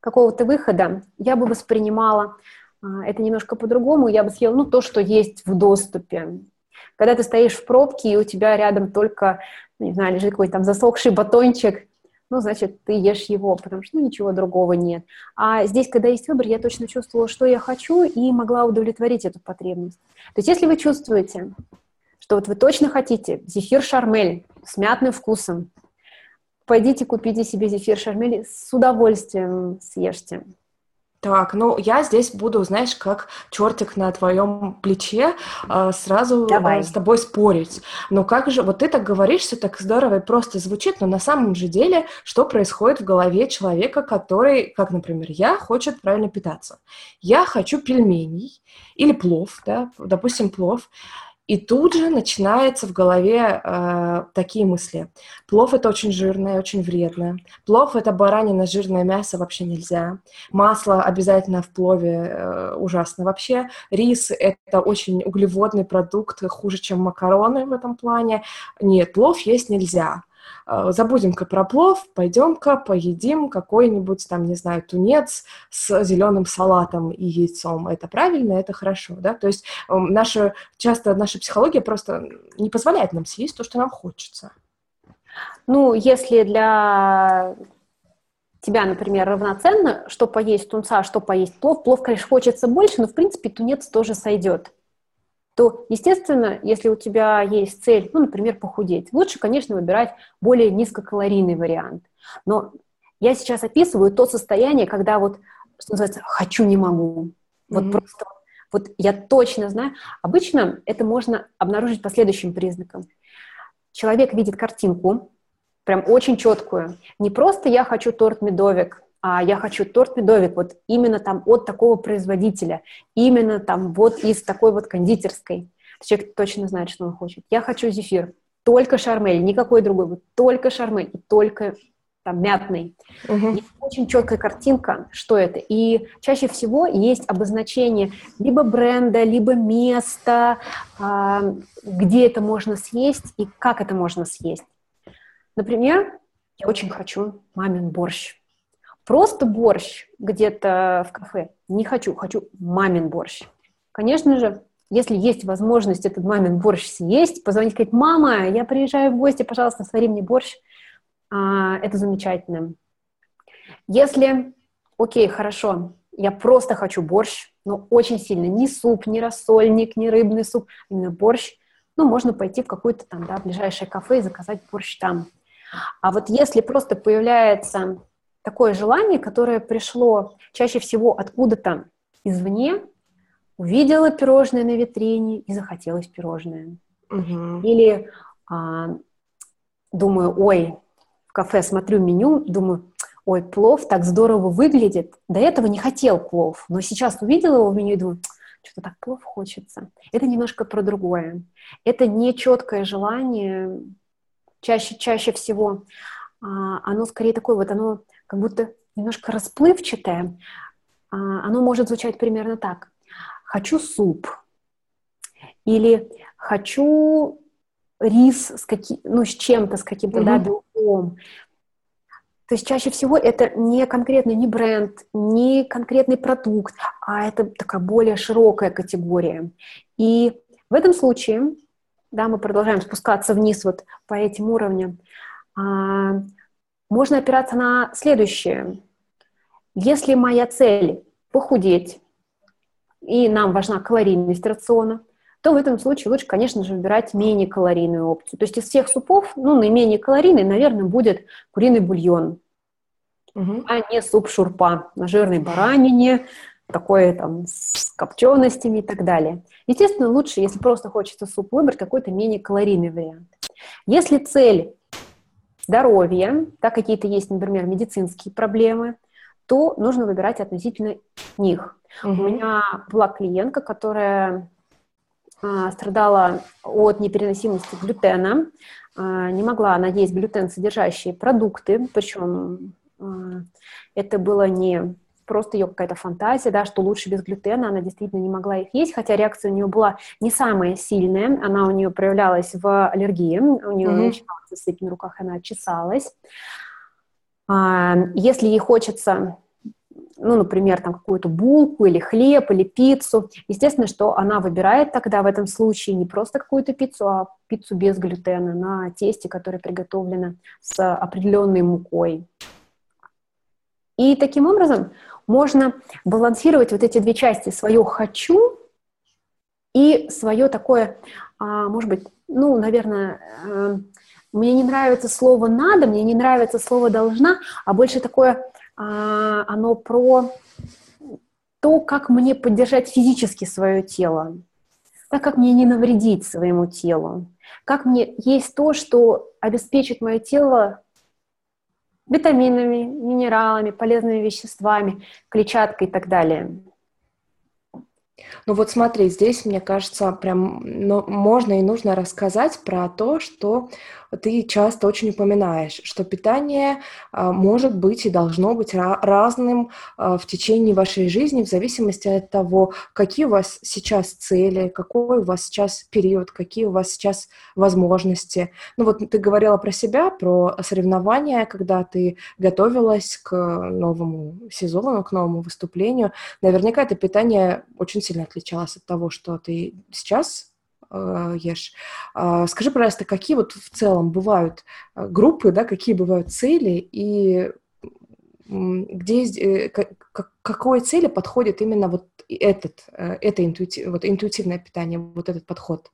Speaker 2: какого-то выхода, я бы воспринимала а, это немножко по-другому, я бы съела ну, то, что есть в доступе. Когда ты стоишь в пробке, и у тебя рядом только не знаю, лежит какой-то там засохший батончик, ну, значит, ты ешь его, потому что ну, ничего другого нет. А здесь, когда есть выбор, я точно чувствовала, что я хочу, и могла удовлетворить эту потребность. То есть, если вы чувствуете, что вот вы точно хотите зефир шармель с мятным вкусом, пойдите купите себе зефир шармель, с удовольствием съешьте.
Speaker 1: Так, ну я здесь буду, знаешь, как чертик на твоем плече э, сразу э, с тобой спорить. Но как же, вот ты так говоришь, все так здорово и просто звучит, но на самом же деле, что происходит в голове человека, который, как, например, я, хочет правильно питаться? Я хочу пельменей или плов, да, допустим, плов, и тут же начинается в голове э, такие мысли. Плов это очень жирное, очень вредное. Плов это баранина, жирное мясо вообще нельзя. Масло обязательно в плове э, ужасно вообще. Рис это очень углеводный продукт, хуже, чем макароны в этом плане. Нет, плов есть нельзя. А, забудем-ка про плов, пойдем-ка поедим какой-нибудь там, не знаю, тунец с зеленым салатом и яйцом. Это правильно, это хорошо, да? То есть наша, часто наша психология просто не позволяет нам съесть то, что нам хочется.
Speaker 2: Ну, если для тебя, например, равноценно, что поесть тунца, что поесть плов, плов, конечно, хочется больше, но, в принципе, тунец тоже сойдет то, естественно, если у тебя есть цель, ну, например, похудеть, лучше, конечно, выбирать более низкокалорийный вариант. Но я сейчас описываю то состояние, когда вот, что называется, хочу, не могу. Вот mm-hmm. просто, вот я точно знаю. Обычно это можно обнаружить по следующим признакам. Человек видит картинку, прям очень четкую. Не просто я хочу торт-медовик, а я хочу торт медовик вот именно там от такого производителя, именно там вот из такой вот кондитерской. Человек точно знает, что он хочет. Я хочу зефир, только шармель, никакой другой, вот только шармель и только там мятный. Угу. Есть очень четкая картинка, что это. И чаще всего есть обозначение либо бренда, либо места, а, где это можно съесть и как это можно съесть. Например, я очень хочу мамин борщ. Просто борщ где-то в кафе не хочу, хочу мамин борщ. Конечно же, если есть возможность этот мамин борщ съесть, позвонить, сказать, мама, я приезжаю в гости, пожалуйста, свари мне борщ, а, это замечательно. Если, окей, хорошо, я просто хочу борщ, но очень сильно, ни суп, ни рассольник, ни рыбный суп, именно борщ, ну, можно пойти в какое-то там, да, ближайшее кафе и заказать борщ там. А вот если просто появляется такое желание, которое пришло чаще всего откуда-то извне, увидела пирожное на витрине и захотелось пирожное. Угу. Или а, думаю, ой, в кафе смотрю меню, думаю, ой, плов так здорово выглядит. До этого не хотел плов, но сейчас увидела его в меню и думаю, что-то так плов хочется. Это немножко про другое. Это нечеткое желание, чаще, чаще всего, а, оно скорее такое вот, оно как будто немножко расплывчатое, а, оно может звучать примерно так. Хочу суп. Или хочу рис с, каким, ну, с чем-то, с каким-то mm-hmm. да, белком. То есть чаще всего это не конкретный не бренд, не конкретный продукт, а это такая более широкая категория. И в этом случае, да, мы продолжаем спускаться вниз вот по этим уровням, а, можно опираться на следующее. Если моя цель похудеть, и нам важна калорийность рациона, то в этом случае лучше, конечно же, выбирать менее калорийную опцию. То есть из всех супов, ну, наименее калорийный, наверное, будет куриный бульон, угу. а не суп-шурпа на жирной баранине, такое там с копченостями и так далее. Естественно, лучше, если просто хочется суп, выбрать какой-то менее калорийный вариант. Если цель здоровье, да, какие-то есть, например, медицинские проблемы, то нужно выбирать относительно них. Угу. У меня была клиентка, которая а, страдала от непереносимости глютена, а, не могла она есть глютен содержащие продукты, причем а, это было не просто ее какая-то фантазия, да, что лучше без глютена, она действительно не могла их есть, хотя реакция у нее была не самая сильная, она у нее проявлялась в аллергии, у нее mm-hmm. начиналась сыпь на руках, она чесалась. А, если ей хочется ну, например, там какую-то булку или хлеб или пиццу. Естественно, что она выбирает тогда в этом случае не просто какую-то пиццу, а пиццу без глютена на тесте, которое приготовлено с определенной мукой. И таким образом можно балансировать вот эти две части, свое «хочу» и свое такое, а, может быть, ну, наверное, э, мне не нравится слово «надо», мне не нравится слово «должна», а больше такое, а, оно про то, как мне поддержать физически свое тело, так как мне не навредить своему телу, как мне есть то, что обеспечит мое тело витаминами, минералами, полезными веществами, клетчаткой и так далее.
Speaker 1: Ну вот смотри, здесь, мне кажется, прям ну, можно и нужно рассказать про то, что ты часто очень упоминаешь, что питание а, может быть и должно быть разным а, в течение вашей жизни в зависимости от того, какие у вас сейчас цели, какой у вас сейчас период, какие у вас сейчас возможности. Ну вот ты говорила про себя, про соревнования, когда ты готовилась к новому сезону, к новому выступлению. Наверняка это питание очень сильно отличалось от того, что ты сейчас ешь. Э, скажи, пожалуйста, какие вот в целом бывают э, группы, да, какие бывают цели и где, э, к, какой цели подходит именно вот этот, э, это интуитив, вот интуитивное питание, вот этот подход?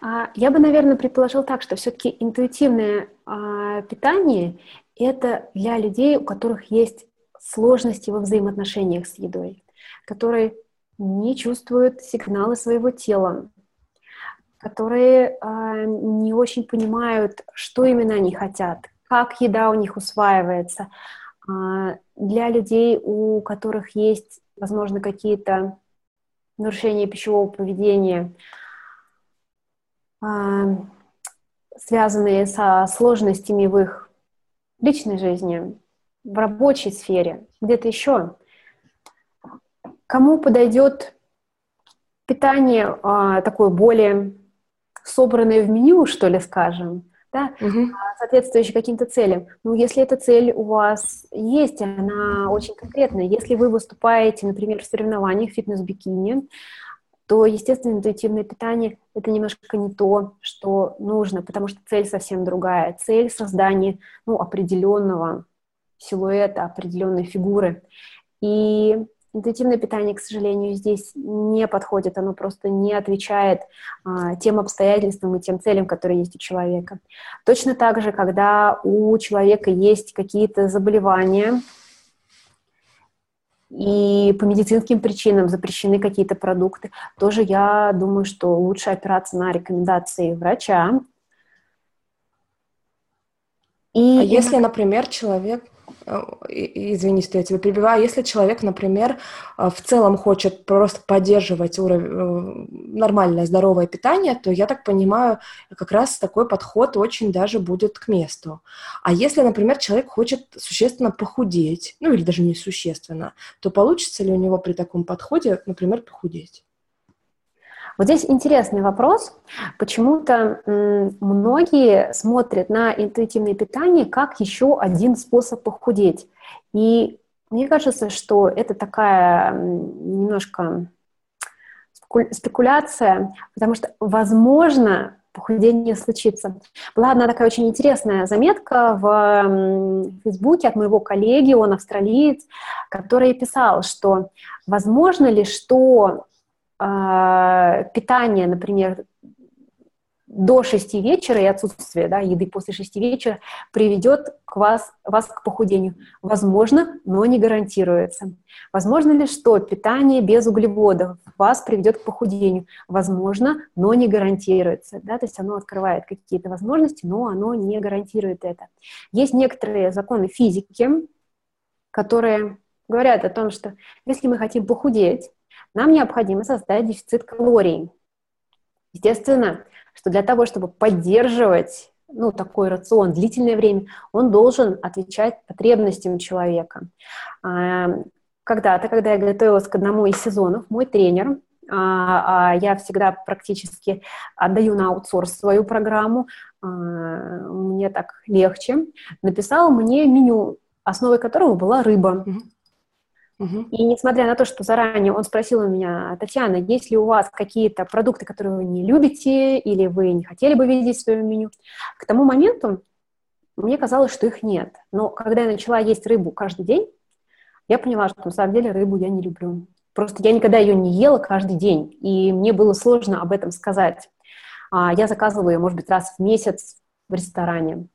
Speaker 2: А, я бы, наверное, предположил так, что все-таки интуитивное а, питание – это для людей, у которых есть сложности во взаимоотношениях с едой, которые не чувствуют сигналы своего тела, которые э, не очень понимают, что именно они хотят, как еда у них усваивается. Э, для людей, у которых есть, возможно, какие-то нарушения пищевого поведения, э, связанные со сложностями в их личной жизни, в рабочей сфере, где-то еще, кому подойдет питание а, такое более собранное в меню, что ли, скажем, да, угу. соответствующее каким-то целям. Ну, если эта цель у вас есть, она очень конкретная. Если вы выступаете, например, в соревнованиях фитнес-бикини, то, естественно, интуитивное питание – это немножко не то, что нужно, потому что цель совсем другая. Цель создания ну, определенного силуэта, определенной фигуры. И Интуитивное питание, к сожалению, здесь не подходит, оно просто не отвечает а, тем обстоятельствам и тем целям, которые есть у человека. Точно так же, когда у человека есть какие-то заболевания, и по медицинским причинам запрещены какие-то продукты, тоже я думаю, что лучше опираться на рекомендации врача.
Speaker 1: И а если, например, человек извини, что я тебя перебиваю, если человек, например, э, в целом хочет просто поддерживать уровень, э, нормальное здоровое питание, то, я так понимаю, как раз такой подход очень даже будет к месту. А если, например, человек хочет существенно похудеть, ну или даже не существенно, то получится ли у него при таком подходе, например, похудеть?
Speaker 2: Вот здесь интересный вопрос. Почему-то многие смотрят на интуитивное питание как еще один способ похудеть. И мне кажется, что это такая немножко спекуляция, потому что, возможно, похудение случится. Была одна такая очень интересная заметка в Фейсбуке от моего коллеги, он австралиец, который писал, что возможно ли, что э, питание, например, до 6 вечера и отсутствие да, еды после 6 вечера приведет к вас, вас к похудению. Возможно, но не гарантируется. Возможно ли, что питание без углеводов вас приведет к похудению? Возможно, но не гарантируется. Да? То есть оно открывает какие-то возможности, но оно не гарантирует это. Есть некоторые законы физики, которые говорят о том, что если мы хотим похудеть, нам необходимо создать дефицит калорий. Естественно, что для того, чтобы поддерживать ну, такой рацион длительное время, он должен отвечать потребностям человека. А, когда-то, когда я готовилась к одному из сезонов, мой тренер, а, а я всегда практически отдаю на аутсорс свою программу, мне так легче, написал мне меню, основой которого была рыба. И несмотря на то, что заранее он спросил у меня, Татьяна, есть ли у вас какие-то продукты, которые вы не любите или вы не хотели бы видеть в своем меню, к тому моменту мне казалось, что их нет. Но когда я начала есть рыбу каждый день, я поняла, что на самом деле рыбу я не люблю. Просто я никогда ее не ела каждый день, и мне было сложно об этом сказать. А, я заказывала ее, может быть, раз в месяц в ресторане.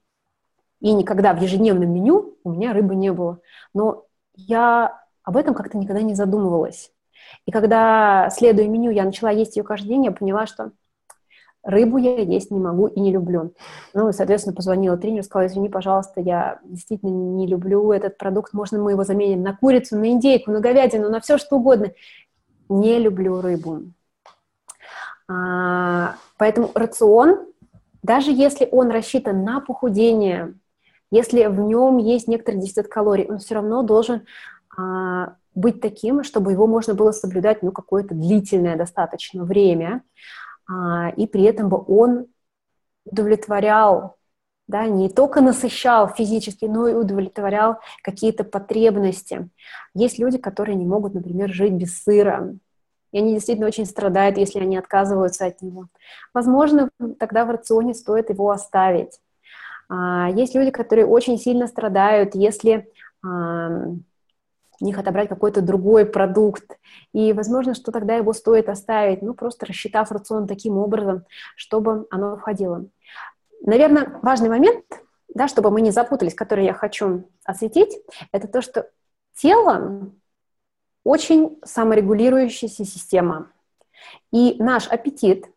Speaker 2: И никогда в ежедневном меню у меня рыбы не было. Но я об этом как-то никогда не задумывалась. И когда, следуя меню, я начала есть ее каждый день, я поняла, что рыбу я есть не могу и не люблю. Ну, и, соответственно, позвонила тренеру, сказала, извини, пожалуйста, я действительно не люблю этот продукт, можно мы его заменим на курицу, на индейку, на говядину, на все что угодно. Не люблю рыбу. А, поэтому рацион, даже если он рассчитан на похудение, если в нем есть некоторый дефицит калорий, он все равно должен быть таким, чтобы его можно было соблюдать ну, какое-то длительное достаточно время, а, и при этом бы он удовлетворял, да, не только насыщал физически, но и удовлетворял какие-то потребности. Есть люди, которые не могут, например, жить без сыра, и они действительно очень страдают, если они отказываются от него. Возможно, тогда в рационе стоит его оставить. А, есть люди, которые очень сильно страдают, если них отобрать какой-то другой продукт. И, возможно, что тогда его стоит оставить, ну, просто рассчитав рацион таким образом, чтобы оно входило. Наверное, важный момент, да, чтобы мы не запутались, который я хочу осветить, это то, что тело очень саморегулирующаяся система. И наш аппетит,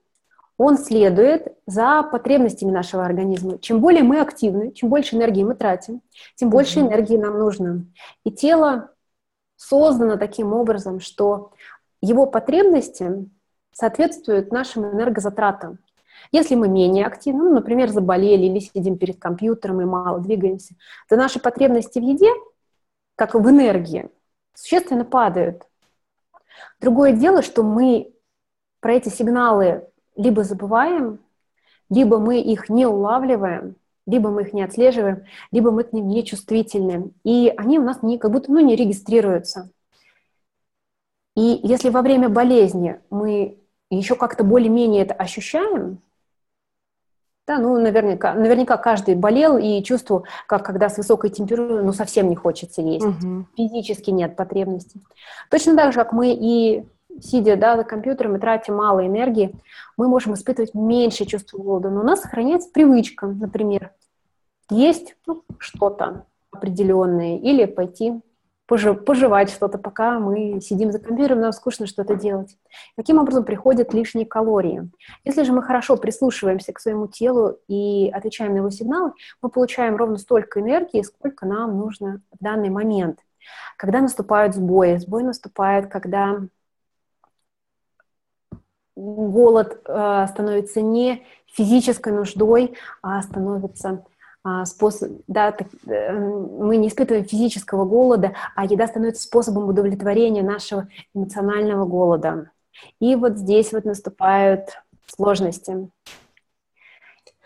Speaker 2: он следует за потребностями нашего организма. Чем более мы активны, чем больше энергии мы тратим, тем больше энергии нам нужно. И тело создано таким образом, что его потребности соответствуют нашим энергозатратам. Если мы менее активны, ну, например, заболели или сидим перед компьютером и мало двигаемся, то наши потребности в еде, как в энергии, существенно падают. Другое дело, что мы про эти сигналы либо забываем, либо мы их не улавливаем, либо мы их не отслеживаем, либо мы к ним не чувствительны. И они у нас не, как будто ну, не регистрируются. И если во время болезни мы еще как-то более-менее это ощущаем, да, ну, наверняка, наверняка каждый болел и чувствовал, как когда с высокой температурой, ну, совсем не хочется есть. Угу. Физически нет потребности. Точно так же, как мы и сидя да, за компьютером и тратя мало энергии, мы можем испытывать меньше чувство голода. Но у нас сохраняется привычка, например, есть ну, что-то определенное или пойти пожевать что-то, пока мы сидим за компьютером, нам скучно что-то делать. Таким образом приходят лишние калории. Если же мы хорошо прислушиваемся к своему телу и отвечаем на его сигналы, мы получаем ровно столько энергии, сколько нам нужно в данный момент. Когда наступают сбои, сбой наступает, когда голод э, становится не физической нуждой, а становится а, способ, да, так, э, мы не испытываем физического голода, а еда становится способом удовлетворения нашего эмоционального голода. И вот здесь вот наступают сложности.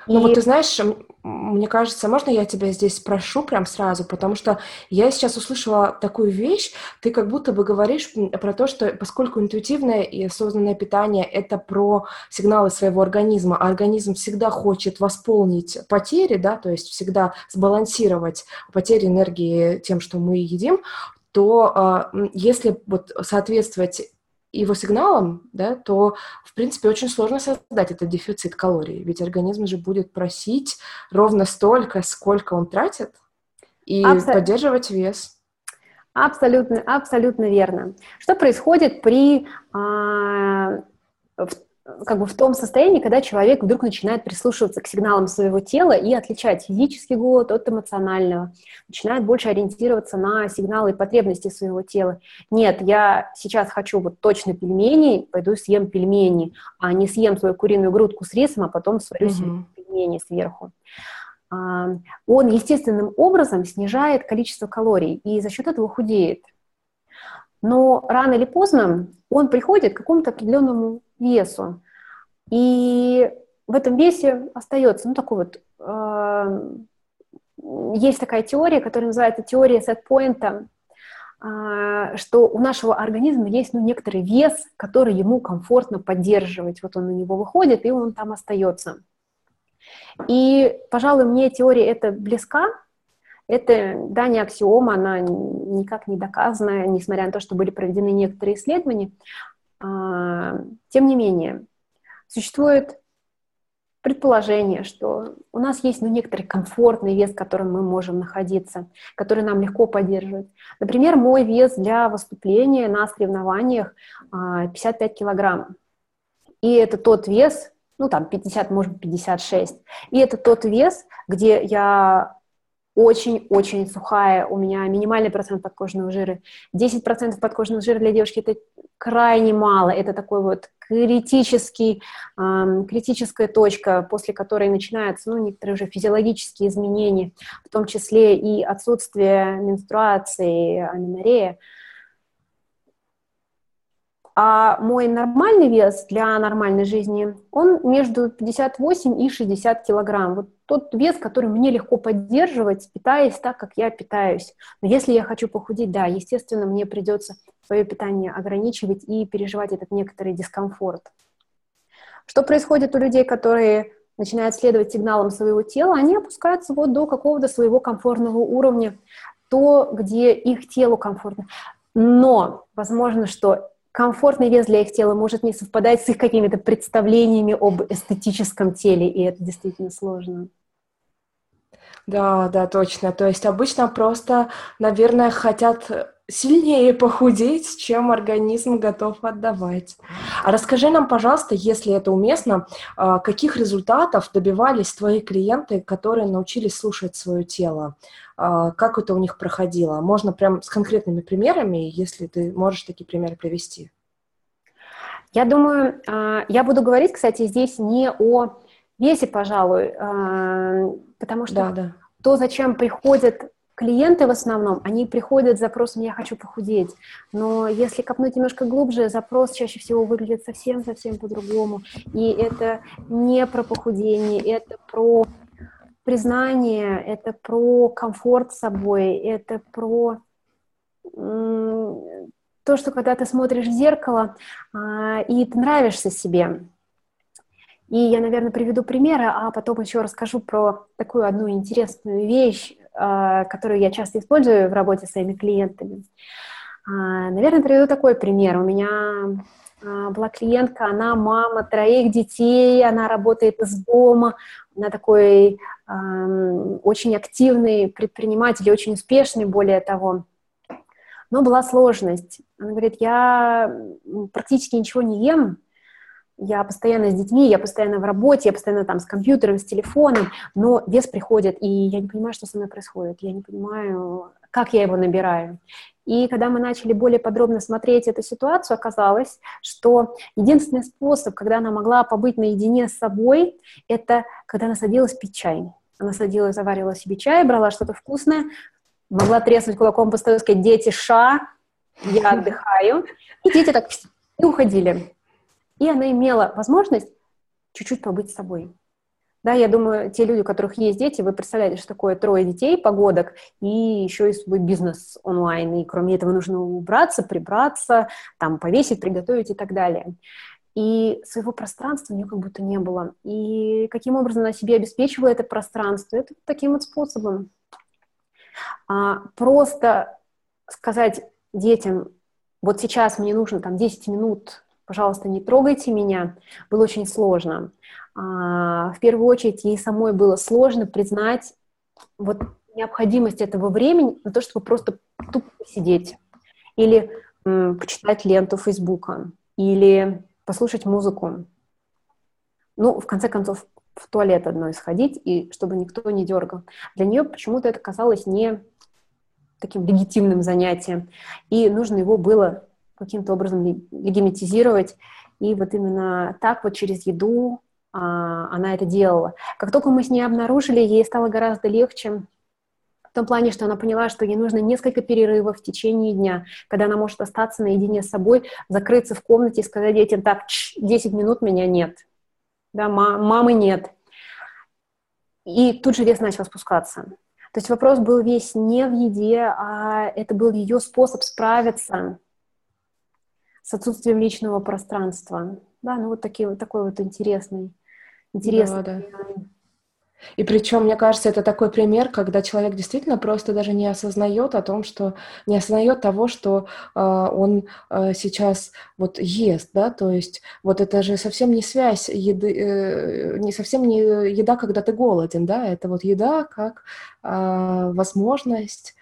Speaker 1: Ну вот ты знаешь, мне кажется, можно я тебя здесь спрошу прям сразу, потому что я сейчас услышала такую вещь, ты как будто бы говоришь про то, что поскольку интуитивное и осознанное питание — это про сигналы своего организма, а организм всегда хочет восполнить потери, да, то есть всегда сбалансировать потери энергии тем, что мы едим, то э, если вот соответствовать его сигналом, да, то, в принципе, очень сложно создать этот дефицит калорий, ведь организм же будет просить ровно столько, сколько он тратит, и Абсо... поддерживать вес.
Speaker 2: Абсолютно, абсолютно верно. Что происходит при а, в как бы в том состоянии, когда человек вдруг начинает прислушиваться к сигналам своего тела и отличать физический голод от эмоционального, начинает больше ориентироваться на сигналы и потребности своего тела. Нет, я сейчас хочу вот точно пельмени, пойду съем пельмени, а не съем свою куриную грудку с рисом, а потом сварю mm-hmm. себе пельмени сверху. А, он естественным образом снижает количество калорий и за счет этого худеет. Но рано или поздно он приходит к какому-то определенному весу. И в этом весе остается, ну, такой вот, э, есть такая теория, которая называется теория сетпоинта, э, что у нашего организма есть, ну, некоторый вес, который ему комфортно поддерживать. Вот он на него выходит, и он там остается. И, пожалуй, мне теория эта близка, это, да, не аксиома, она никак не доказана, несмотря на то, что были проведены некоторые исследования. А, тем не менее, существует предположение, что у нас есть ну, некоторый комфортный вес, в котором мы можем находиться, который нам легко поддерживать. Например, мой вес для выступления на соревнованиях 55 а, килограмм. И это тот вес, ну там 50, может быть 56. И это тот вес, где я очень-очень сухая, у меня минимальный процент подкожного жира. 10% подкожного жира для девушки – это крайне мало, это такой вот критический, э, критическая точка, после которой начинаются ну, некоторые уже физиологические изменения, в том числе и отсутствие менструации, аменорея. А мой нормальный вес для нормальной жизни, он между 58 и 60 килограмм. Вот тот вес, который мне легко поддерживать, питаясь так, как я питаюсь. Но если я хочу похудеть, да, естественно, мне придется свое питание ограничивать и переживать этот некоторый дискомфорт. Что происходит у людей, которые начинают следовать сигналам своего тела, они опускаются вот до какого-то своего комфортного уровня, то, где их телу комфортно. Но возможно, что комфортный вес для их тела может не совпадать с их какими-то представлениями об эстетическом теле, и это действительно сложно.
Speaker 1: Да, да, точно. То есть обычно просто, наверное, хотят сильнее похудеть, чем организм готов отдавать. А расскажи нам, пожалуйста, если это уместно, а, каких результатов добивались твои клиенты, которые научились слушать свое тело? А, как это у них проходило? Можно прям с конкретными примерами, если ты можешь такие примеры привести.
Speaker 2: Я думаю, а, я буду говорить, кстати, здесь не о весе, пожалуй, потому что да, да. то, зачем приходят Клиенты в основном, они приходят с запросом «я хочу похудеть», но если копнуть немножко глубже, запрос чаще всего выглядит совсем-совсем по-другому. И это не про похудение, это про признание, это про комфорт с собой, это про то, что когда ты смотришь в зеркало, а, и ты нравишься себе. И я, наверное, приведу примеры, а потом еще расскажу про такую одну интересную вещь, которую я часто использую в работе с своими клиентами. А, наверное, приведу такой пример. У меня а, была клиентка, она мама троих детей, она работает из дома, она такой э, очень активный предприниматель, очень успешный, более того. Но была сложность. Она говорит, я практически ничего не ем, я постоянно с детьми, я постоянно в работе, я постоянно там с компьютером, с телефоном, но вес приходит, и я не понимаю, что со мной происходит, я не понимаю, как я его набираю. И когда мы начали более подробно смотреть эту ситуацию, оказалось, что единственный способ, когда она могла побыть наедине с собой, это когда она садилась пить чай. Она садилась, заваривала себе чай, брала что-то вкусное, могла треснуть кулаком по столу и сказать «Дети, ша, я отдыхаю». И дети так и уходили и она имела возможность чуть-чуть побыть с собой. Да, я думаю, те люди, у которых есть дети, вы представляете, что такое трое детей, погодок, и еще и свой бизнес онлайн, и кроме этого нужно убраться, прибраться, там, повесить, приготовить и так далее. И своего пространства у нее как будто не было. И каким образом она себе обеспечивала это пространство? Это таким вот способом. А, просто сказать детям, вот сейчас мне нужно там 10 минут, пожалуйста, не трогайте меня, было очень сложно. А, в первую очередь ей самой было сложно признать вот необходимость этого времени на то, чтобы просто тупо сидеть или м, почитать ленту Фейсбука, или послушать музыку. Ну, в конце концов, в туалет одной сходить, и чтобы никто не дергал. Для нее почему-то это казалось не таким легитимным занятием, и нужно его было каким-то образом легимитизировать, и вот именно так вот через еду а, она это делала. Как только мы с ней обнаружили, ей стало гораздо легче в том плане, что она поняла, что ей нужно несколько перерывов в течение дня, когда она может остаться наедине с собой, закрыться в комнате и сказать детям, так, 10 минут меня нет, да, мамы нет. И тут же вес начал спускаться. То есть вопрос был весь не в еде, а это был ее способ справиться с отсутствием личного пространства. Да, ну вот такие, такой вот интересный, интересный да, да.
Speaker 1: И причем, мне кажется, это такой пример, когда человек действительно просто даже не осознает о том, что не осознает того, что э, он э, сейчас вот ест, да, то есть вот это же совсем не связь еды, э, не совсем не еда, когда ты голоден, да, это вот еда как э, возможность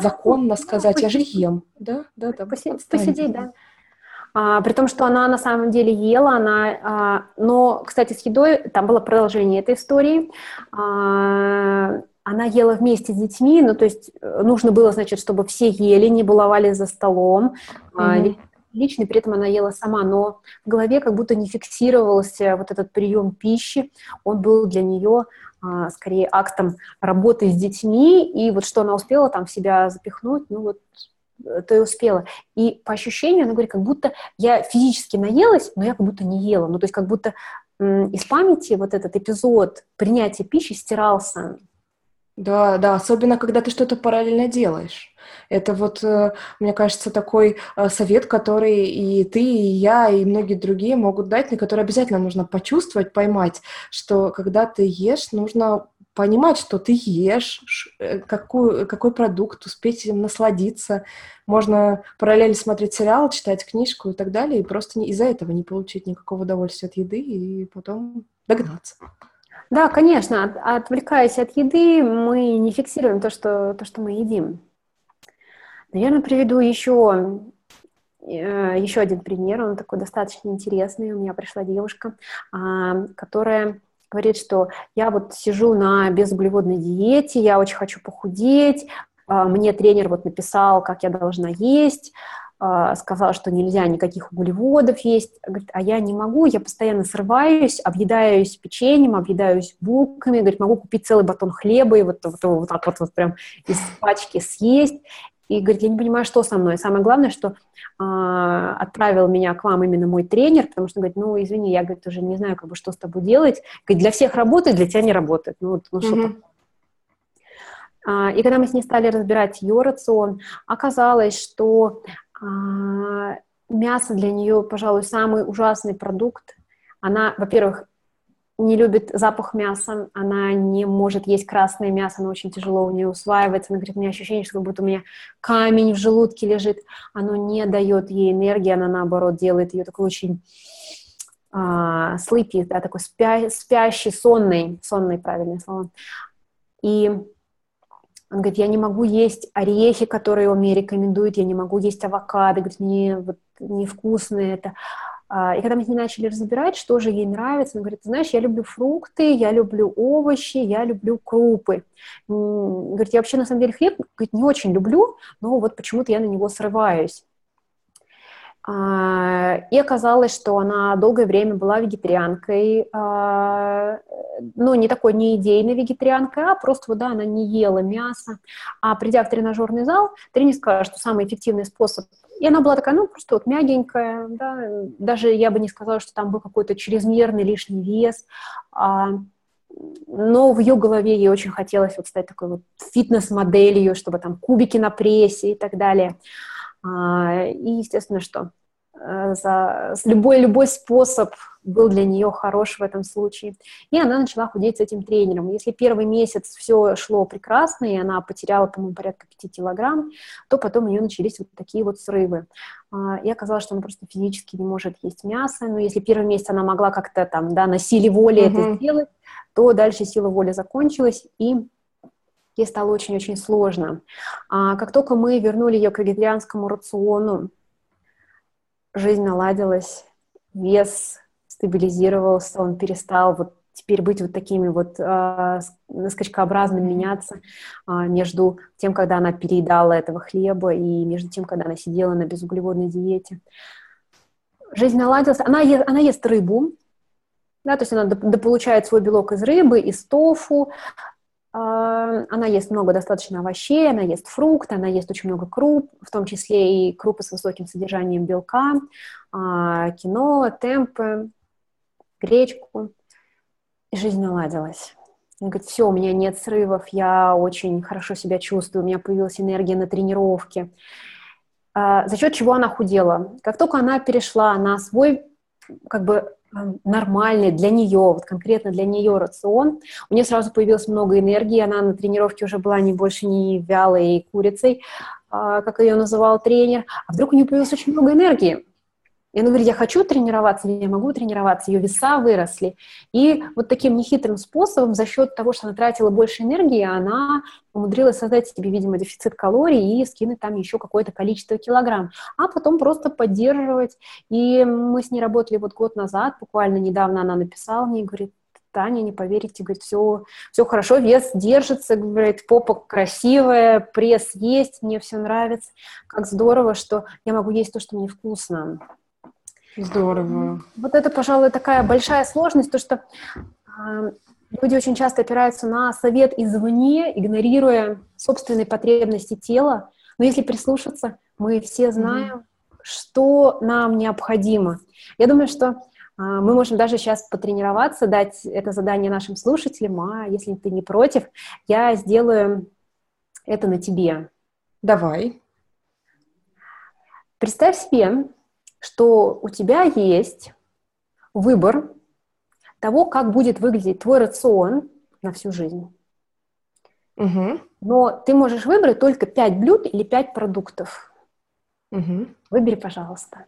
Speaker 1: законно сказать, я же ем, да, да, да.
Speaker 2: Посидеть, да. А, при том, что она на самом деле ела, она, а, но, кстати, с едой, там было продолжение этой истории, а, она ела вместе с детьми, ну, то есть э, нужно было, значит, чтобы все ели, не баловали за столом, mm-hmm. лично, при этом она ела сама, но в голове как будто не фиксировался вот этот прием пищи, он был для нее а, скорее актом работы с детьми, и вот что она успела там в себя запихнуть, ну вот то и успела. И по ощущению, она говорит, как будто я физически наелась, но я как будто не ела. Ну, то есть как будто из памяти вот этот эпизод принятия пищи стирался.
Speaker 1: Да, да, особенно когда ты что-то параллельно делаешь. Это вот, э, мне кажется, такой э, совет, который и ты, и я, и многие другие могут дать, на который обязательно нужно почувствовать, поймать, что когда ты ешь, нужно понимать, что ты ешь, э, какую, какой продукт, успеть им насладиться. Можно параллельно смотреть сериал, читать книжку и так далее, и просто из-за этого не получить никакого удовольствия от еды и потом догнаться.
Speaker 2: Да, конечно, от, отвлекаясь от еды, мы не фиксируем то, что, то, что мы едим. Наверное, приведу еще, э, еще один пример, он такой достаточно интересный. У меня пришла девушка, а, которая говорит, что я вот сижу на безуглеводной диете, я очень хочу похудеть, а, мне тренер вот написал, как я должна есть, сказал, что нельзя никаких углеводов есть, говорит, а я не могу, я постоянно срываюсь, объедаюсь печеньем, объедаюсь булками, говорит, могу купить целый батон хлеба и вот, вот, вот так вот, вот прям из пачки съесть. И говорит, я не понимаю, что со мной. Самое главное, что э, отправил меня к вам именно мой тренер, потому что говорит, ну, извини, я, говорит, уже не знаю, как бы, что с тобой делать. Говорит, для всех работает, для тебя не работает. Ну, ну mm-hmm. что И когда мы с ней стали разбирать ее рацион, оказалось, что а, мясо для нее, пожалуй, самый ужасный продукт. Она, во-первых, не любит запах мяса, она не может есть красное мясо, оно очень тяжело у нее усваивается. Она говорит, у меня ощущение, что как будто у меня камень в желудке лежит. Оно не дает ей энергии, она наоборот делает ее такой очень а, sleepy, да, такой спя, спящий, сонный, сонный, правильное слово. И он говорит, я не могу есть орехи, которые он мне рекомендует, я не могу есть авокадо, говорит, мне вот невкусные это. А, и когда мы с ней начали разбирать, что же ей нравится, она говорит, знаешь, я люблю фрукты, я люблю овощи, я люблю крупы. Говорит, я вообще на самом деле хлеб говорит, не очень люблю, но вот почему-то я на него срываюсь. А, и оказалось, что она долгое время была вегетарианкой, а, ну, не такой не идейной вегетарианкой, а просто, да, она не ела мясо. А придя в тренажерный зал, тренер сказал, что самый эффективный способ и она была такая, ну, просто вот мягенькая, да, даже я бы не сказала, что там был какой-то чрезмерный лишний вес, а, но в ее голове ей очень хотелось вот стать такой вот фитнес-моделью, чтобы там кубики на прессе и так далее. А, и, естественно, что э, за любой, любой способ был для нее хорош в этом случае. И она начала худеть с этим тренером. Если первый месяц все шло прекрасно, и она потеряла, по-моему, порядка 5 килограмм, то потом у нее начались вот такие вот срывы. А, и оказалось, что она просто физически не может есть мясо. Но если первый месяц она могла как-то там, да, на силе воли mm-hmm. это сделать, то дальше сила воли закончилась, и ей стало очень-очень сложно. А как только мы вернули ее к вегетарианскому рациону, жизнь наладилась, вес стабилизировался, он перестал вот теперь быть вот такими вот э, скачкообразно меняться э, между тем, когда она переедала этого хлеба, и между тем, когда она сидела на безуглеводной диете. Жизнь наладилась. Она, е, она ест рыбу, да, то есть она дополучает свой белок из рыбы, из тофу, а, она ест много достаточно овощей, она ест фрукты, она ест очень много круп, в том числе и крупы с высоким содержанием белка, кино, темпы, гречку. И жизнь наладилась. Она говорит, все, у меня нет срывов, я очень хорошо себя чувствую, у меня появилась энергия на тренировке. А, за счет чего она худела? Как только она перешла на свой как бы нормальный для нее, вот конкретно для нее рацион. У нее сразу появилось много энергии, она на тренировке уже была не больше не вялой курицей, а, как ее называл тренер, а вдруг у нее появилось очень много энергии. И она говорит, я хочу тренироваться, я могу тренироваться, ее веса выросли. И вот таким нехитрым способом, за счет того, что она тратила больше энергии, она умудрилась создать себе, видимо, дефицит калорий и скинуть там еще какое-то количество килограмм, а потом просто поддерживать. И мы с ней работали вот год назад, буквально недавно она написала мне и говорит, Таня, не поверите, говорит, все, все хорошо, вес держится, говорит, попа красивая, пресс есть, мне все нравится. Как здорово, что я могу есть то, что мне вкусно.
Speaker 1: Здорово.
Speaker 2: Вот это, пожалуй, такая большая сложность, то что э, люди очень часто опираются на совет извне, игнорируя собственные потребности тела. Но если прислушаться, мы все знаем, mm-hmm. что нам необходимо. Я думаю, что э, мы можем даже сейчас потренироваться, дать это задание нашим слушателям, а если ты не против, я сделаю это на тебе.
Speaker 1: Давай.
Speaker 2: Представь себе, что у тебя есть выбор того, как будет выглядеть твой рацион на всю жизнь. Угу. Но ты можешь выбрать только 5 блюд или 5 продуктов. Угу. Выбери, пожалуйста.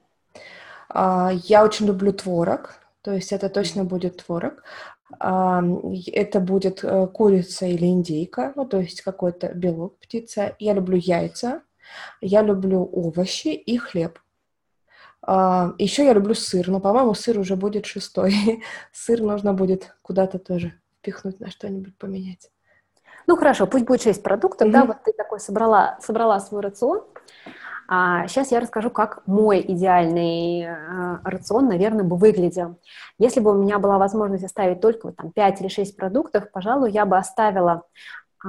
Speaker 1: А, я очень люблю творог, то есть это точно будет творог. А, это будет э, курица или индейка, ну, то есть какой-то белок, птица. Я люблю яйца, я люблю овощи и хлеб. А, еще я люблю сыр, но, по-моему, сыр уже будет шестой. (laughs) сыр нужно будет куда-то тоже впихнуть, на что-нибудь поменять.
Speaker 2: Ну хорошо, пусть будет шесть продуктов, mm-hmm. да, вот ты такой собрала, собрала свой рацион. А сейчас я расскажу, как мой идеальный э, рацион, наверное, бы выглядел. Если бы у меня была возможность оставить только вот, там 5 или 6 продуктов, пожалуй, я бы оставила, э,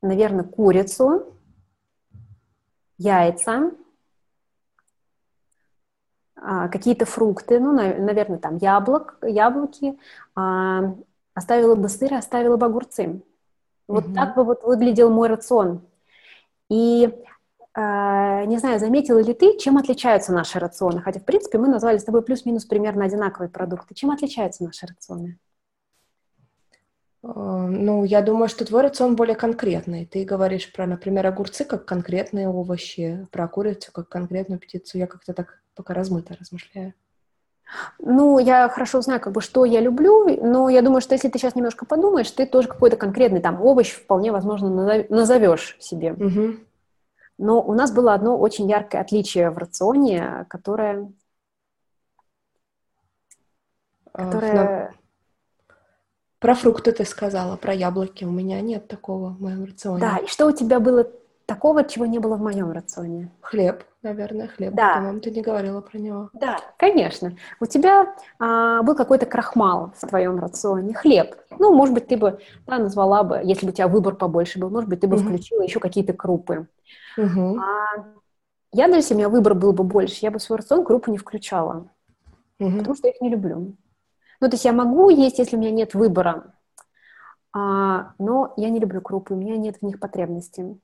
Speaker 2: наверное, курицу, яйца, какие-то фрукты, ну, наверное, там яблок, яблоки, а, оставила бы сыр, оставила бы огурцы. Вот mm так бы вот выглядел мой рацион. И а, не знаю, заметила ли ты, чем отличаются наши рационы? Хотя, в принципе, мы назвали с тобой плюс-минус примерно одинаковые продукты. Чем отличаются наши рационы?
Speaker 1: Ну, я думаю, что твой рацион более конкретный. Ты говоришь про, например, огурцы как конкретные овощи, про курицу как конкретную птицу. Я как-то так пока размыто размышляю.
Speaker 2: Ну, я хорошо знаю, как бы, что я люблю, но я думаю, что если ты сейчас немножко подумаешь, ты тоже какой-то конкретный там овощ вполне возможно назовешь себе. Угу. Но у нас было одно очень яркое отличие в рационе, которое...
Speaker 1: которое... Про фрукты ты сказала, про яблоки. У меня нет такого в моем рационе.
Speaker 2: Да, и что у тебя было такого, чего не было в моем рационе?
Speaker 1: Хлеб, наверное, хлеб.
Speaker 2: Да.
Speaker 1: По-моему, ты не говорила про него.
Speaker 2: Да, конечно. У тебя а, был какой-то крахмал в твоем рационе, хлеб. Ну, может быть, ты бы да, назвала бы, если бы у тебя выбор побольше был, может быть, ты бы угу. включила еще какие-то крупы. Угу. А, я, даже если у меня выбор был бы больше, я бы в свой рацион крупы не включала. Угу. Потому что я их не люблю. Ну, то есть я могу есть, если у меня нет выбора. А, но я не люблю крупы, у меня нет в них потребности.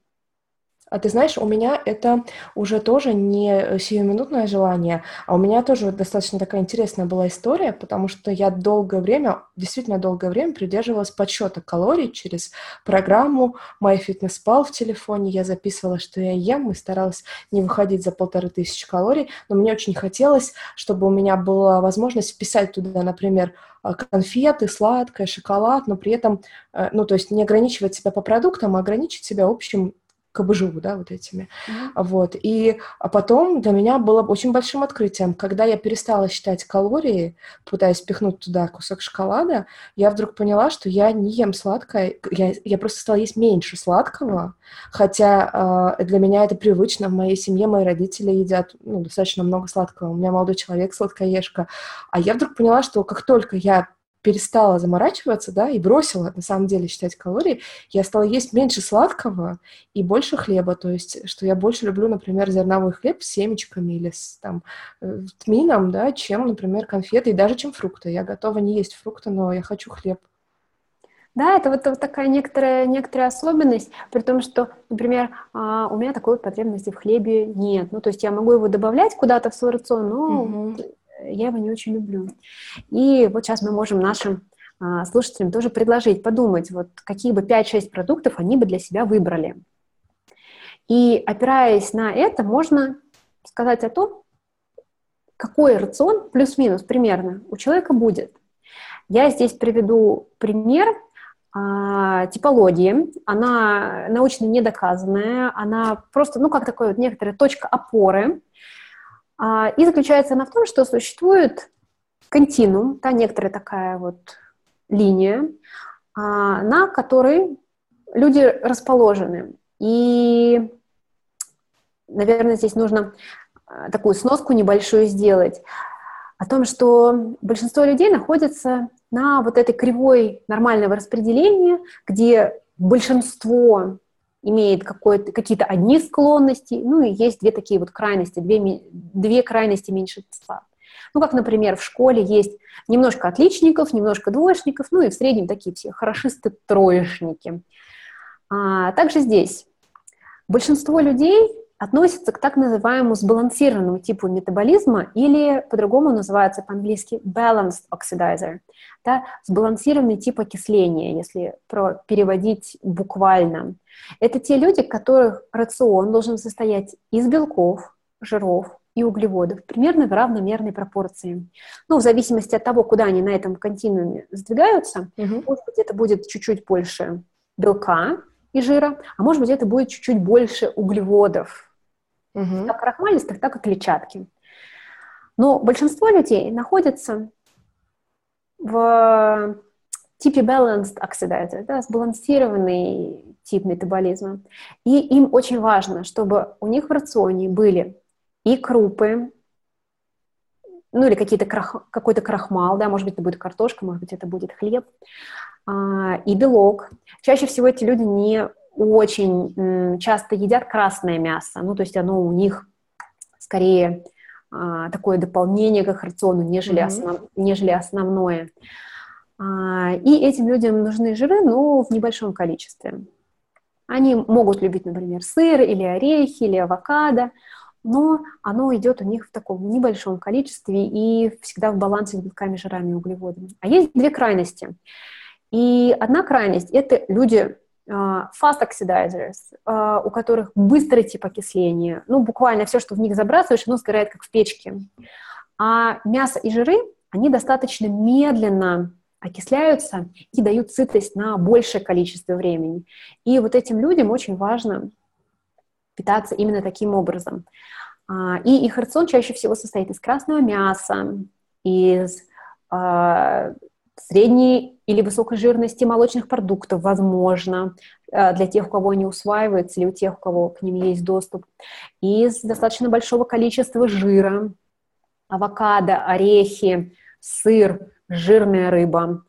Speaker 1: А ты знаешь, у меня это уже тоже не сиюминутное желание, а у меня тоже достаточно такая интересная была история, потому что я долгое время, действительно долгое время придерживалась подсчета калорий через программу MyFitnessPal в телефоне. Я записывала, что я ем, и старалась не выходить за полторы тысячи калорий, но мне очень хотелось, чтобы у меня была возможность вписать туда, например, конфеты, сладкое, шоколад, но при этом, э, ну, то есть не ограничивать себя по продуктам, а ограничить себя общим КБЖУ, да, вот этими. Mm-hmm. Вот. И а потом для меня было очень большим открытием, когда я перестала считать калории, пытаясь пихнуть туда кусок шоколада, я вдруг поняла, что я не ем сладкое, я, я просто стала есть меньше сладкого, хотя э, для меня это привычно, в моей семье мои родители едят ну, достаточно много сладкого, у меня молодой человек сладкоежка, а я вдруг поняла, что как только я перестала заморачиваться, да, и бросила, на самом деле, считать калории, я стала есть меньше сладкого и больше хлеба, то есть, что я больше люблю, например, зерновой хлеб с семечками или с там э, тмином, да, чем, например, конфеты и даже чем фрукты. Я готова не есть фрукты, но я хочу хлеб.
Speaker 2: Да, это вот, вот такая некоторая, некоторая особенность, при том, что, например, а, у меня такой потребности в хлебе нет. Ну, то есть я могу его добавлять куда-то в свой рацион, но угу я его не очень люблю. И вот сейчас мы можем нашим а, слушателям тоже предложить, подумать, вот какие бы 5-6 продуктов они бы для себя выбрали. И опираясь на это, можно сказать о том, какой рацион плюс-минус примерно у человека будет. Я здесь приведу пример а, типологии. Она научно недоказанная, она просто, ну, как такая вот некоторая точка опоры, и заключается она в том, что существует континуум, да, некоторая такая вот линия, а, на которой люди расположены. И, наверное, здесь нужно а, такую сноску небольшую сделать о том, что большинство людей находится на вот этой кривой нормального распределения, где большинство имеет какие-то одни склонности, ну и есть две такие вот крайности, две, две крайности меньшинства. Ну, как, например, в школе есть немножко отличников, немножко двоечников, ну и в среднем такие все хорошисты-троечники. А также здесь большинство людей относится к так называемому сбалансированному типу метаболизма или по-другому называется по-английски balanced oxidizer, да, сбалансированный тип окисления, если про переводить буквально. Это те люди, которых рацион должен состоять из белков, жиров и углеводов примерно в равномерной пропорции. Ну, в зависимости от того, куда они на этом континууме сдвигаются, угу. может быть, это будет чуть-чуть больше белка и жира, а может быть, это будет чуть-чуть больше углеводов, угу. как крахмалистых, так и клетчатки. Но большинство людей находится в типе balanced oxidizer, да, сбалансированный тип метаболизма. И им очень важно, чтобы у них в рационе были и крупы, ну или какие-то крах, какой-то крахмал, да, может быть, это будет картошка, может быть, это будет хлеб, а, и белок. Чаще всего эти люди не очень часто едят красное мясо, ну, то есть оно у них скорее а, такое дополнение к их рациону, нежели, mm-hmm. основ, нежели основное. А, и этим людям нужны жиры, но в небольшом количестве. Они могут любить, например, сыр или орехи, или авокадо, но оно идет у них в таком небольшом количестве и всегда в балансе с белками, жирами и углеводами. А есть две крайности. И одна крайность – это люди fast oxidizers, а, у которых быстрый тип окисления. Ну, буквально все, что в них забрасываешь, оно сгорает как в печке. А мясо и жиры, они достаточно медленно окисляются и дают сытость на большее количество времени. И вот этим людям очень важно питаться именно таким образом. А, и их рацион чаще всего состоит из красного мяса, из средней или высокой жирности молочных продуктов, возможно, э, для тех, у кого они усваиваются, или у тех, у кого к ним есть доступ, из достаточно большого количества жира, авокадо, орехи, сыр, жирная рыба.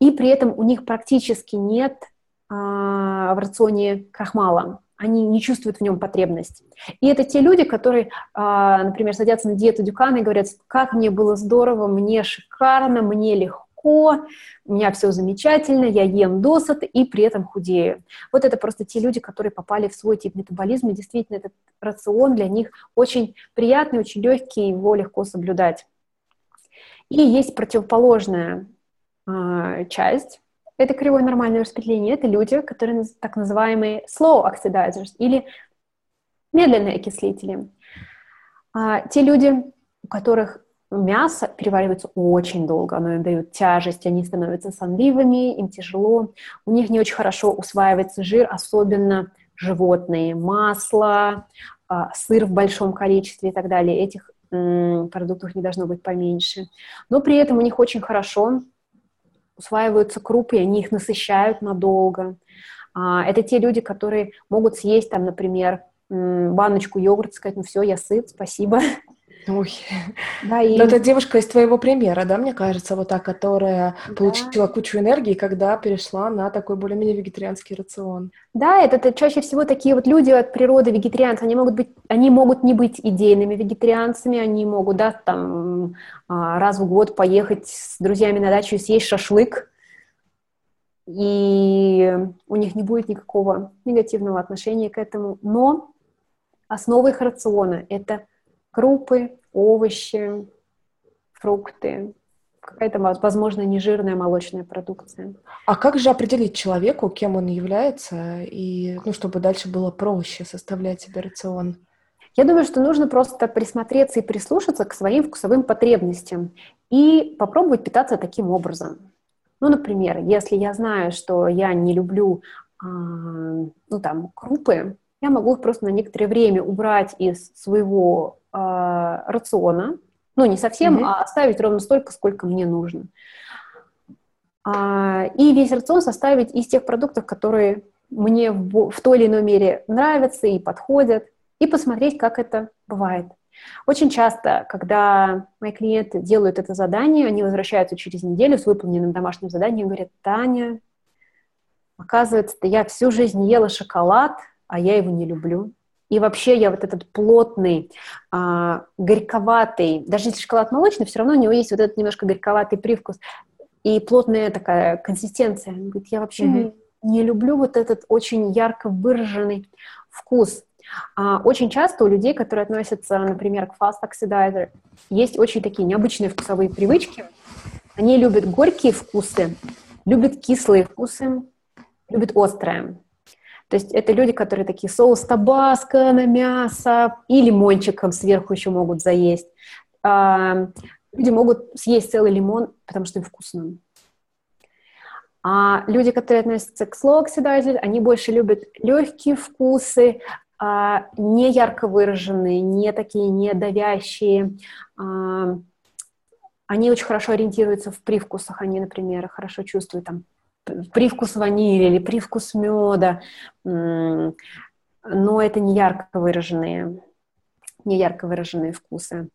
Speaker 2: И при этом у них практически нет а, в рационе крахмала они не чувствуют в нем потребность. И это те люди, которые, например, садятся на диету Дюкана и говорят, как мне было здорово, мне шикарно, мне легко, легко, у меня все замечательно, я ем досыта и при этом худею. Вот это просто те люди, которые попали в свой тип метаболизма, и действительно этот рацион для них очень приятный, очень легкий, его легко соблюдать. И есть противоположная э, часть, это кривое нормальное распределение, это люди, которые так называемые slow oxidizers или медленные окислители. А, те люди, у которых мясо переваривается очень долго, оно им дает тяжесть, они становятся сонливыми, им тяжело, у них не очень хорошо усваивается жир, особенно животные, масло, а, сыр в большом количестве и так далее. Этих продуктов не должно быть поменьше. Но при этом у них очень хорошо усваиваются крупы, и они их насыщают надолго. А, это те люди, которые могут съесть, там, например, баночку йогурта, сказать, ну все, я сыт, спасибо. (laughs)
Speaker 1: Ой. Да, и... Но это девушка из твоего примера, да, мне кажется, вот та, которая да. получила кучу энергии, когда перешла на такой более-менее вегетарианский рацион.
Speaker 2: Да, это, это чаще всего такие вот люди от природы вегетарианцы, они могут быть, они могут не быть идейными вегетарианцами, они могут, да, там а, раз в год поехать с друзьями на дачу и съесть шашлык, и у них не будет никакого негативного отношения к этому, но Основа их рациона – это крупы, овощи, фрукты, какая-то, возможно, нежирная молочная продукция.
Speaker 1: А как же определить человеку, кем он является, и, ну, чтобы дальше было проще составлять себе рацион?
Speaker 2: Я думаю, что нужно просто присмотреться и прислушаться к своим вкусовым потребностям и попробовать питаться таким образом. Ну, например, если я знаю, что я не люблю, э, ну, там, крупы, я могу их просто на некоторое время убрать из своего э, рациона, ну, не совсем, mm-hmm. а оставить ровно столько, сколько мне нужно. А, и весь рацион составить из тех продуктов, которые мне в, в той или иной мере нравятся и подходят, и посмотреть, как это бывает. Очень часто, когда мои клиенты делают это задание, они возвращаются через неделю с выполненным домашним заданием и говорят, Таня, оказывается, я всю жизнь ела шоколад, а я его не люблю. И вообще я вот этот плотный, а, горьковатый, даже если шоколад молочный, все равно у него есть вот этот немножко горьковатый привкус и плотная такая консистенция. Он говорит, я вообще mm-hmm. не, не люблю вот этот очень ярко выраженный вкус. А, очень часто у людей, которые относятся, например, к fast oxidizer, есть очень такие необычные вкусовые привычки. Они любят горькие вкусы, любят кислые вкусы, любят острое. То есть это люди, которые такие соус табаско на мясо и лимончиком сверху еще могут заесть. А, люди могут съесть целый лимон, потому что им вкусно. А люди, которые относятся к slow oxidizer, они больше любят легкие вкусы, а, не ярко выраженные, не такие не давящие. А, они очень хорошо ориентируются в привкусах, они, например, хорошо чувствуют там привкус ванили или привкус меда, но это не ярко выраженные, не ярко выраженные вкусы.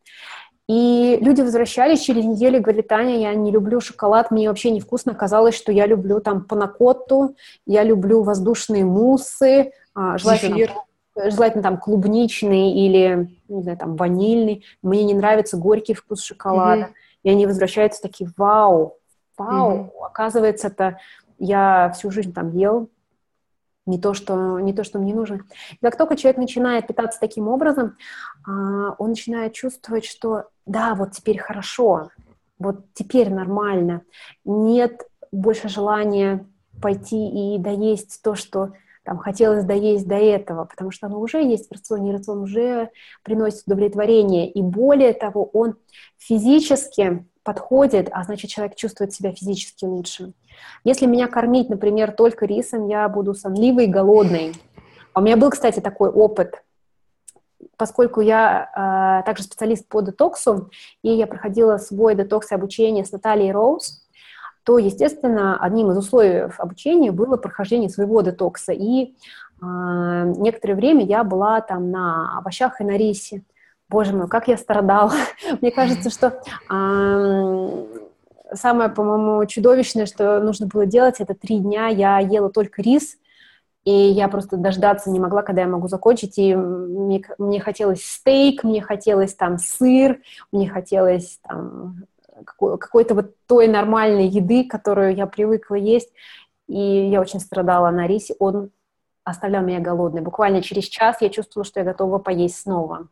Speaker 2: И люди возвращались через неделю и говорили, Таня, я не люблю шоколад, мне вообще невкусно. Казалось, что я люблю там панакотту, я люблю воздушные муссы, а, желательно, желательно там клубничный или, не знаю, там ванильный. Мне не нравится горький вкус шоколада. Mm-hmm. И они возвращаются такие, вау, вау, mm-hmm. оказывается, это я всю жизнь там ел не то, что, не то, что мне нужно. И как только человек начинает питаться таким образом, а, он начинает чувствовать, что да, вот теперь хорошо, вот теперь нормально. Нет больше желания пойти и доесть то, что там хотелось доесть до этого, потому что оно уже есть в рационе, рацион уже приносит удовлетворение. И более того, он физически подходит, а значит, человек чувствует себя физически лучше. Если меня кормить, например, только рисом, я буду сонливой и голодной. А у меня был, кстати, такой опыт, поскольку я э, также специалист по детоксу, и я проходила свой детокс и обучение с Натальей Роуз, то, естественно, одним из условий обучения было прохождение своего детокса. И э, некоторое время я была там на овощах и на рисе. Боже мой, как я страдала. (laughs) Мне кажется, что самое, по-моему, чудовищное, что нужно было делать, это три дня я ела только рис, и я просто дождаться не могла, когда я могу закончить, и мне, мне хотелось стейк, мне хотелось там сыр, мне хотелось там какой-то вот той нормальной еды, которую я привыкла есть, и я очень страдала на рисе, он оставлял меня голодной. Буквально через час я чувствовала, что я готова поесть снова.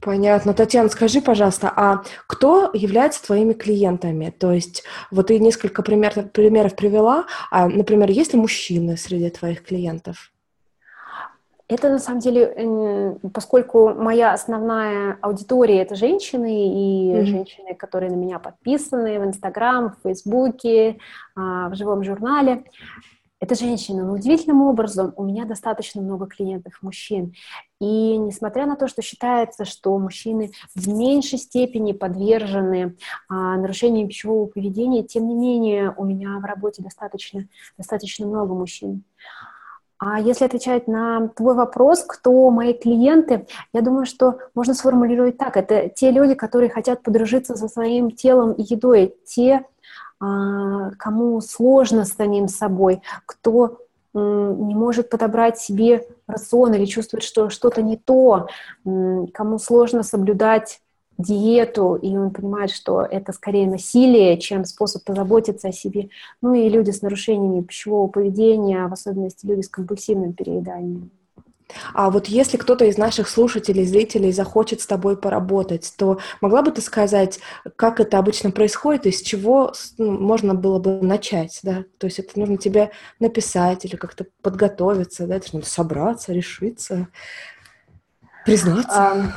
Speaker 1: Понятно. Татьяна, скажи, пожалуйста, а кто является твоими клиентами? То есть вот ты несколько пример, примеров привела. А, например, есть ли мужчины среди твоих клиентов?
Speaker 2: Это на самом деле, поскольку моя основная аудитория это женщины и mm-hmm. женщины, которые на меня подписаны в Инстаграм, в Фейсбуке, а, в живом журнале, это женщина, но удивительным образом у меня достаточно много клиентов мужчин. И несмотря на то, что считается, что мужчины в меньшей степени подвержены а, нарушениям пищевого поведения, тем не менее у меня в работе достаточно, достаточно много мужчин. А если отвечать на твой вопрос, кто мои клиенты, я думаю, что можно сформулировать так. Это те люди, которые хотят подружиться со своим телом и едой, те, кому сложно с самим собой, кто не может подобрать себе рацион или чувствует, что что-то не то, кому сложно соблюдать диету, и он понимает, что это скорее насилие, чем способ позаботиться о себе. Ну и люди с нарушениями пищевого поведения, в особенности люди с компульсивным перееданием.
Speaker 1: А вот если кто-то из наших слушателей, зрителей захочет с тобой поработать, то могла бы ты сказать, как это обычно происходит, и с чего ну, можно было бы начать, да? То есть это нужно тебе написать или как-то подготовиться, да? Это нужно собраться, решиться, признаться.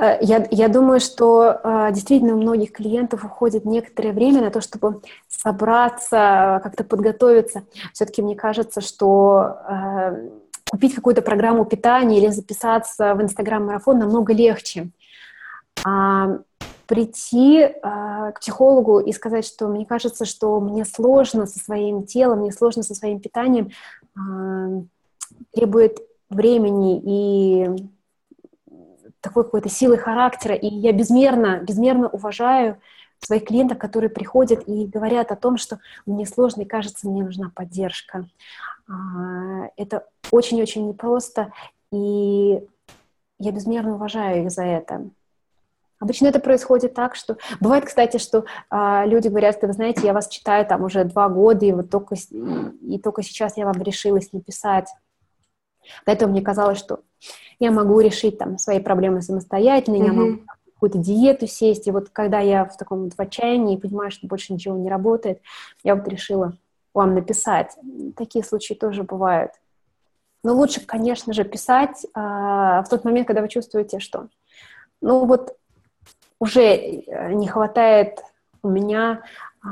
Speaker 2: Э, я, я думаю, что э, действительно у многих клиентов уходит некоторое время на то, чтобы собраться, как-то подготовиться. Все-таки мне кажется, что э, купить какую-то программу питания или записаться в Инстаграм-марафон намного легче. А прийти а, к психологу и сказать, что мне кажется, что мне сложно со своим телом, мне сложно со своим питанием, а, требует времени и такой какой-то силы характера, и я безмерно, безмерно уважаю своих клиентов, которые приходят и говорят о том, что мне сложно и кажется, мне нужна поддержка. А, это очень-очень непросто, и я безмерно уважаю их за это. Обычно это происходит так, что... Бывает, кстати, что а, люди говорят, что, вы знаете, я вас читаю там уже два года, и вот только, и, и только сейчас я вам решилась написать. До этого мне казалось, что я могу решить там свои проблемы самостоятельно, mm-hmm. я могу какую-то диету сесть. И вот когда я в таком вот в отчаянии понимаю, что больше ничего не работает, я вот решила вам написать. Такие случаи тоже бывают. Но лучше, конечно же, писать а, в тот момент, когда вы чувствуете, что ну вот уже э, не хватает у меня а,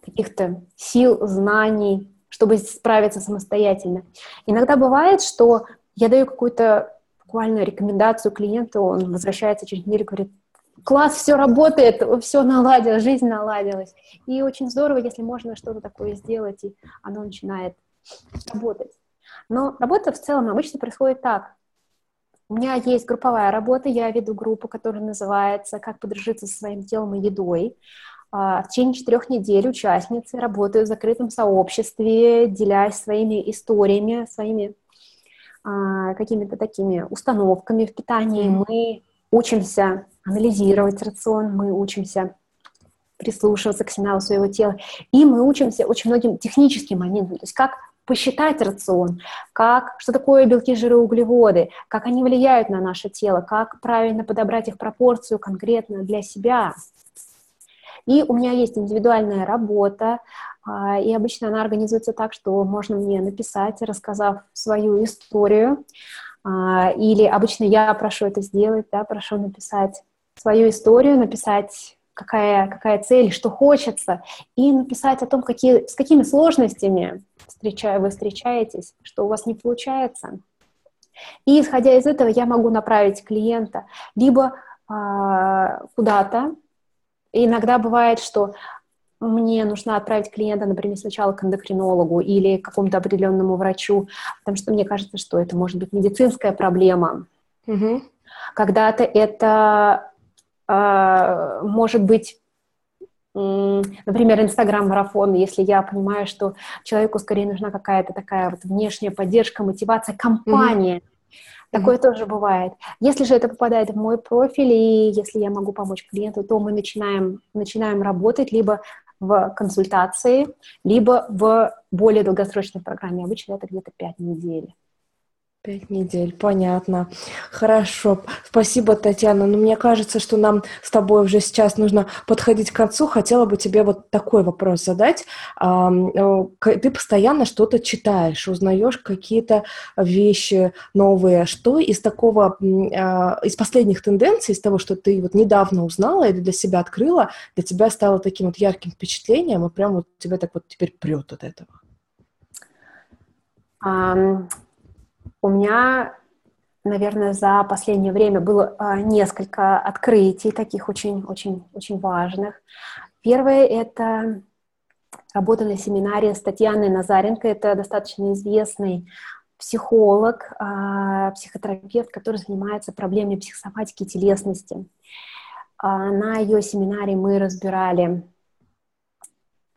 Speaker 2: каких-то сил, знаний, чтобы справиться самостоятельно. Иногда бывает, что я даю какую-то буквально рекомендацию клиенту, он возвращается через неделю и говорит, класс, все работает, все наладилось, жизнь наладилась. И очень здорово, если можно что-то такое сделать, и оно начинает работать. Но работа в целом обычно происходит так. У меня есть групповая работа, я веду группу, которая называется «Как подружиться со своим телом и едой». А, в течение четырех недель участницы работают в закрытом сообществе, делясь своими историями, своими какими-то такими установками в питании. Mm-hmm. Мы учимся анализировать рацион, мы учимся прислушиваться к сигналу своего тела, и мы учимся очень многим техническим моментам, то есть как посчитать рацион, как, что такое белки, жиры, углеводы, как они влияют на наше тело, как правильно подобрать их пропорцию конкретно для себя. И у меня есть индивидуальная работа, а, и обычно она организуется так, что можно мне написать, рассказав свою историю, а, или обычно я прошу это сделать, да, прошу написать свою историю, написать какая, какая цель, что хочется, и написать о том, какие, с какими сложностями встречаю, вы встречаетесь, что у вас не получается. И исходя из этого я могу направить клиента либо э, куда-то. Иногда бывает, что мне нужно отправить клиента, например, сначала к эндокринологу или к какому-то определенному врачу, потому что мне кажется, что это может быть медицинская проблема. Угу. Когда-то это э, может быть например, Инстаграм-марафон, если я понимаю, что человеку скорее нужна какая-то такая вот внешняя поддержка, мотивация, компания. Mm-hmm. Такое mm-hmm. тоже бывает. Если же это попадает в мой профиль, и если я могу помочь клиенту, то мы начинаем, начинаем работать либо в консультации, либо в более долгосрочной программе. Обычно это где-то 5 недель.
Speaker 1: Пять недель, понятно. Хорошо. Спасибо, Татьяна. Но мне кажется, что нам с тобой уже сейчас нужно подходить к концу. Хотела бы тебе вот такой вопрос задать. Э, ты постоянно что-то читаешь, узнаешь какие-то вещи новые. Что из такого, а, из последних тенденций, из того, что ты вот недавно узнала или для себя открыла, для тебя стало таким вот ярким впечатлением, и прям вот тебя так вот теперь прет от этого?
Speaker 2: Um у меня, наверное, за последнее время было а, несколько открытий таких очень-очень-очень важных. Первое — это работа на семинаре с Татьяной Назаренко. Это достаточно известный психолог, а, психотерапевт, который занимается проблемами психосоматики и телесности. А, на ее семинаре мы разбирали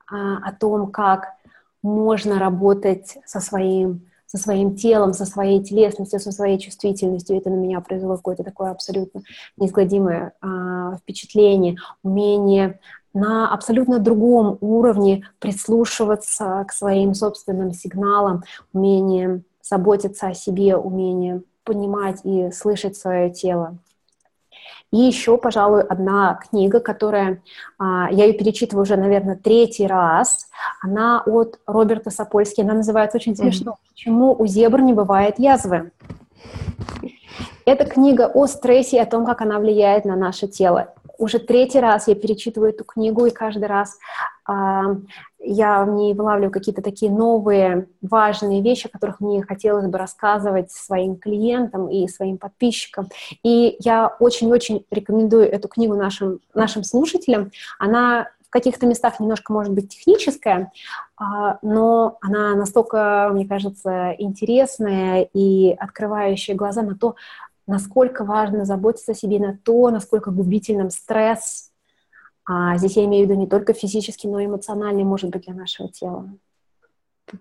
Speaker 2: о том, как можно работать со своим со своим телом, со своей телесностью, со своей чувствительностью. Это на меня произвело какое-то такое абсолютно неизгладимое а, впечатление, умение на абсолютно другом уровне прислушиваться к своим собственным сигналам, умение заботиться о себе, умение понимать и слышать свое тело. И еще, пожалуй, одна книга, которая, а, я ее перечитываю уже, наверное, третий раз. Она от Роберта Сапольски. Она называется очень смешно. Mm-hmm. «Почему у зебр не бывает язвы?» Это книга о стрессе и о том, как она влияет на наше тело уже третий раз я перечитываю эту книгу, и каждый раз я в ней вылавливаю какие-то такие новые важные вещи, о которых мне хотелось бы рассказывать своим клиентам и своим подписчикам. И я очень-очень рекомендую эту книгу нашим, нашим слушателям. Она в каких-то местах немножко может быть техническая, а, но она настолько, мне кажется, интересная и открывающая глаза на то, насколько важно заботиться о себе, на то, насколько губительным стресс. А здесь я имею в виду не только физический, но и эмоциональный может быть для нашего тела.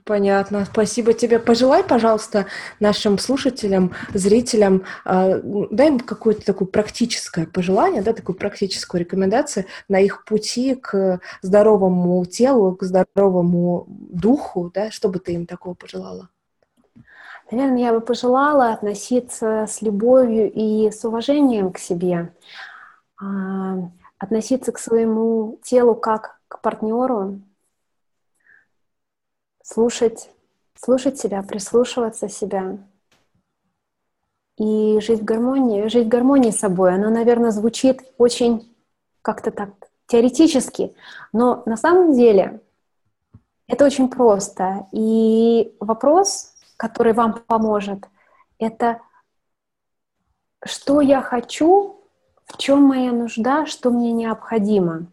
Speaker 1: Понятно, спасибо тебе. Пожелай, пожалуйста, нашим слушателям, зрителям, э, дай им какое-то такое практическое пожелание, да, такую практическую рекомендацию на их пути к здоровому телу, к здоровому духу, да, что бы ты им такого пожелала?
Speaker 2: Наверное, я бы пожелала относиться с любовью и с уважением к себе, а, относиться к своему телу как к партнеру, слушать, слушать себя, прислушиваться себя и жить в гармонии, жить в гармонии с собой. Оно, наверное, звучит очень как-то так теоретически, но на самом деле это очень просто. И вопрос который вам поможет, это что я хочу, в чем моя нужда, что мне необходимо.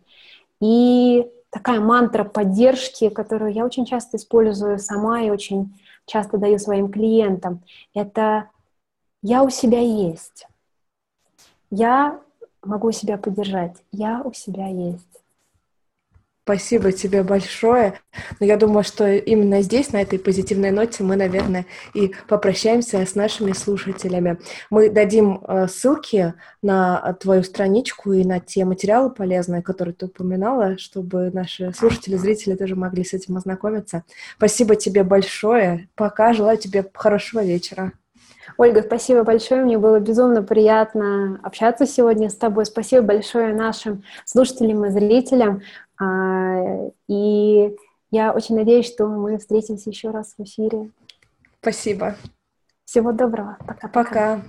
Speaker 2: И такая мантра поддержки, которую я очень часто использую сама и очень часто даю своим клиентам, это я у себя есть. Я могу себя поддержать. Я у себя есть.
Speaker 1: Спасибо тебе большое. Но я думаю, что именно здесь, на этой позитивной ноте, мы, наверное, и попрощаемся с нашими слушателями. Мы дадим э, ссылки на твою страничку и на те материалы полезные, которые ты упоминала, чтобы наши слушатели, зрители тоже могли с этим ознакомиться. Спасибо тебе большое. Пока. Желаю тебе хорошего вечера.
Speaker 2: Ольга, спасибо большое. Мне было безумно приятно общаться сегодня с тобой. Спасибо большое нашим слушателям и зрителям. А, и я очень надеюсь, что мы встретимся еще раз в эфире.
Speaker 1: Спасибо.
Speaker 2: Всего доброго.
Speaker 1: Пока-пока.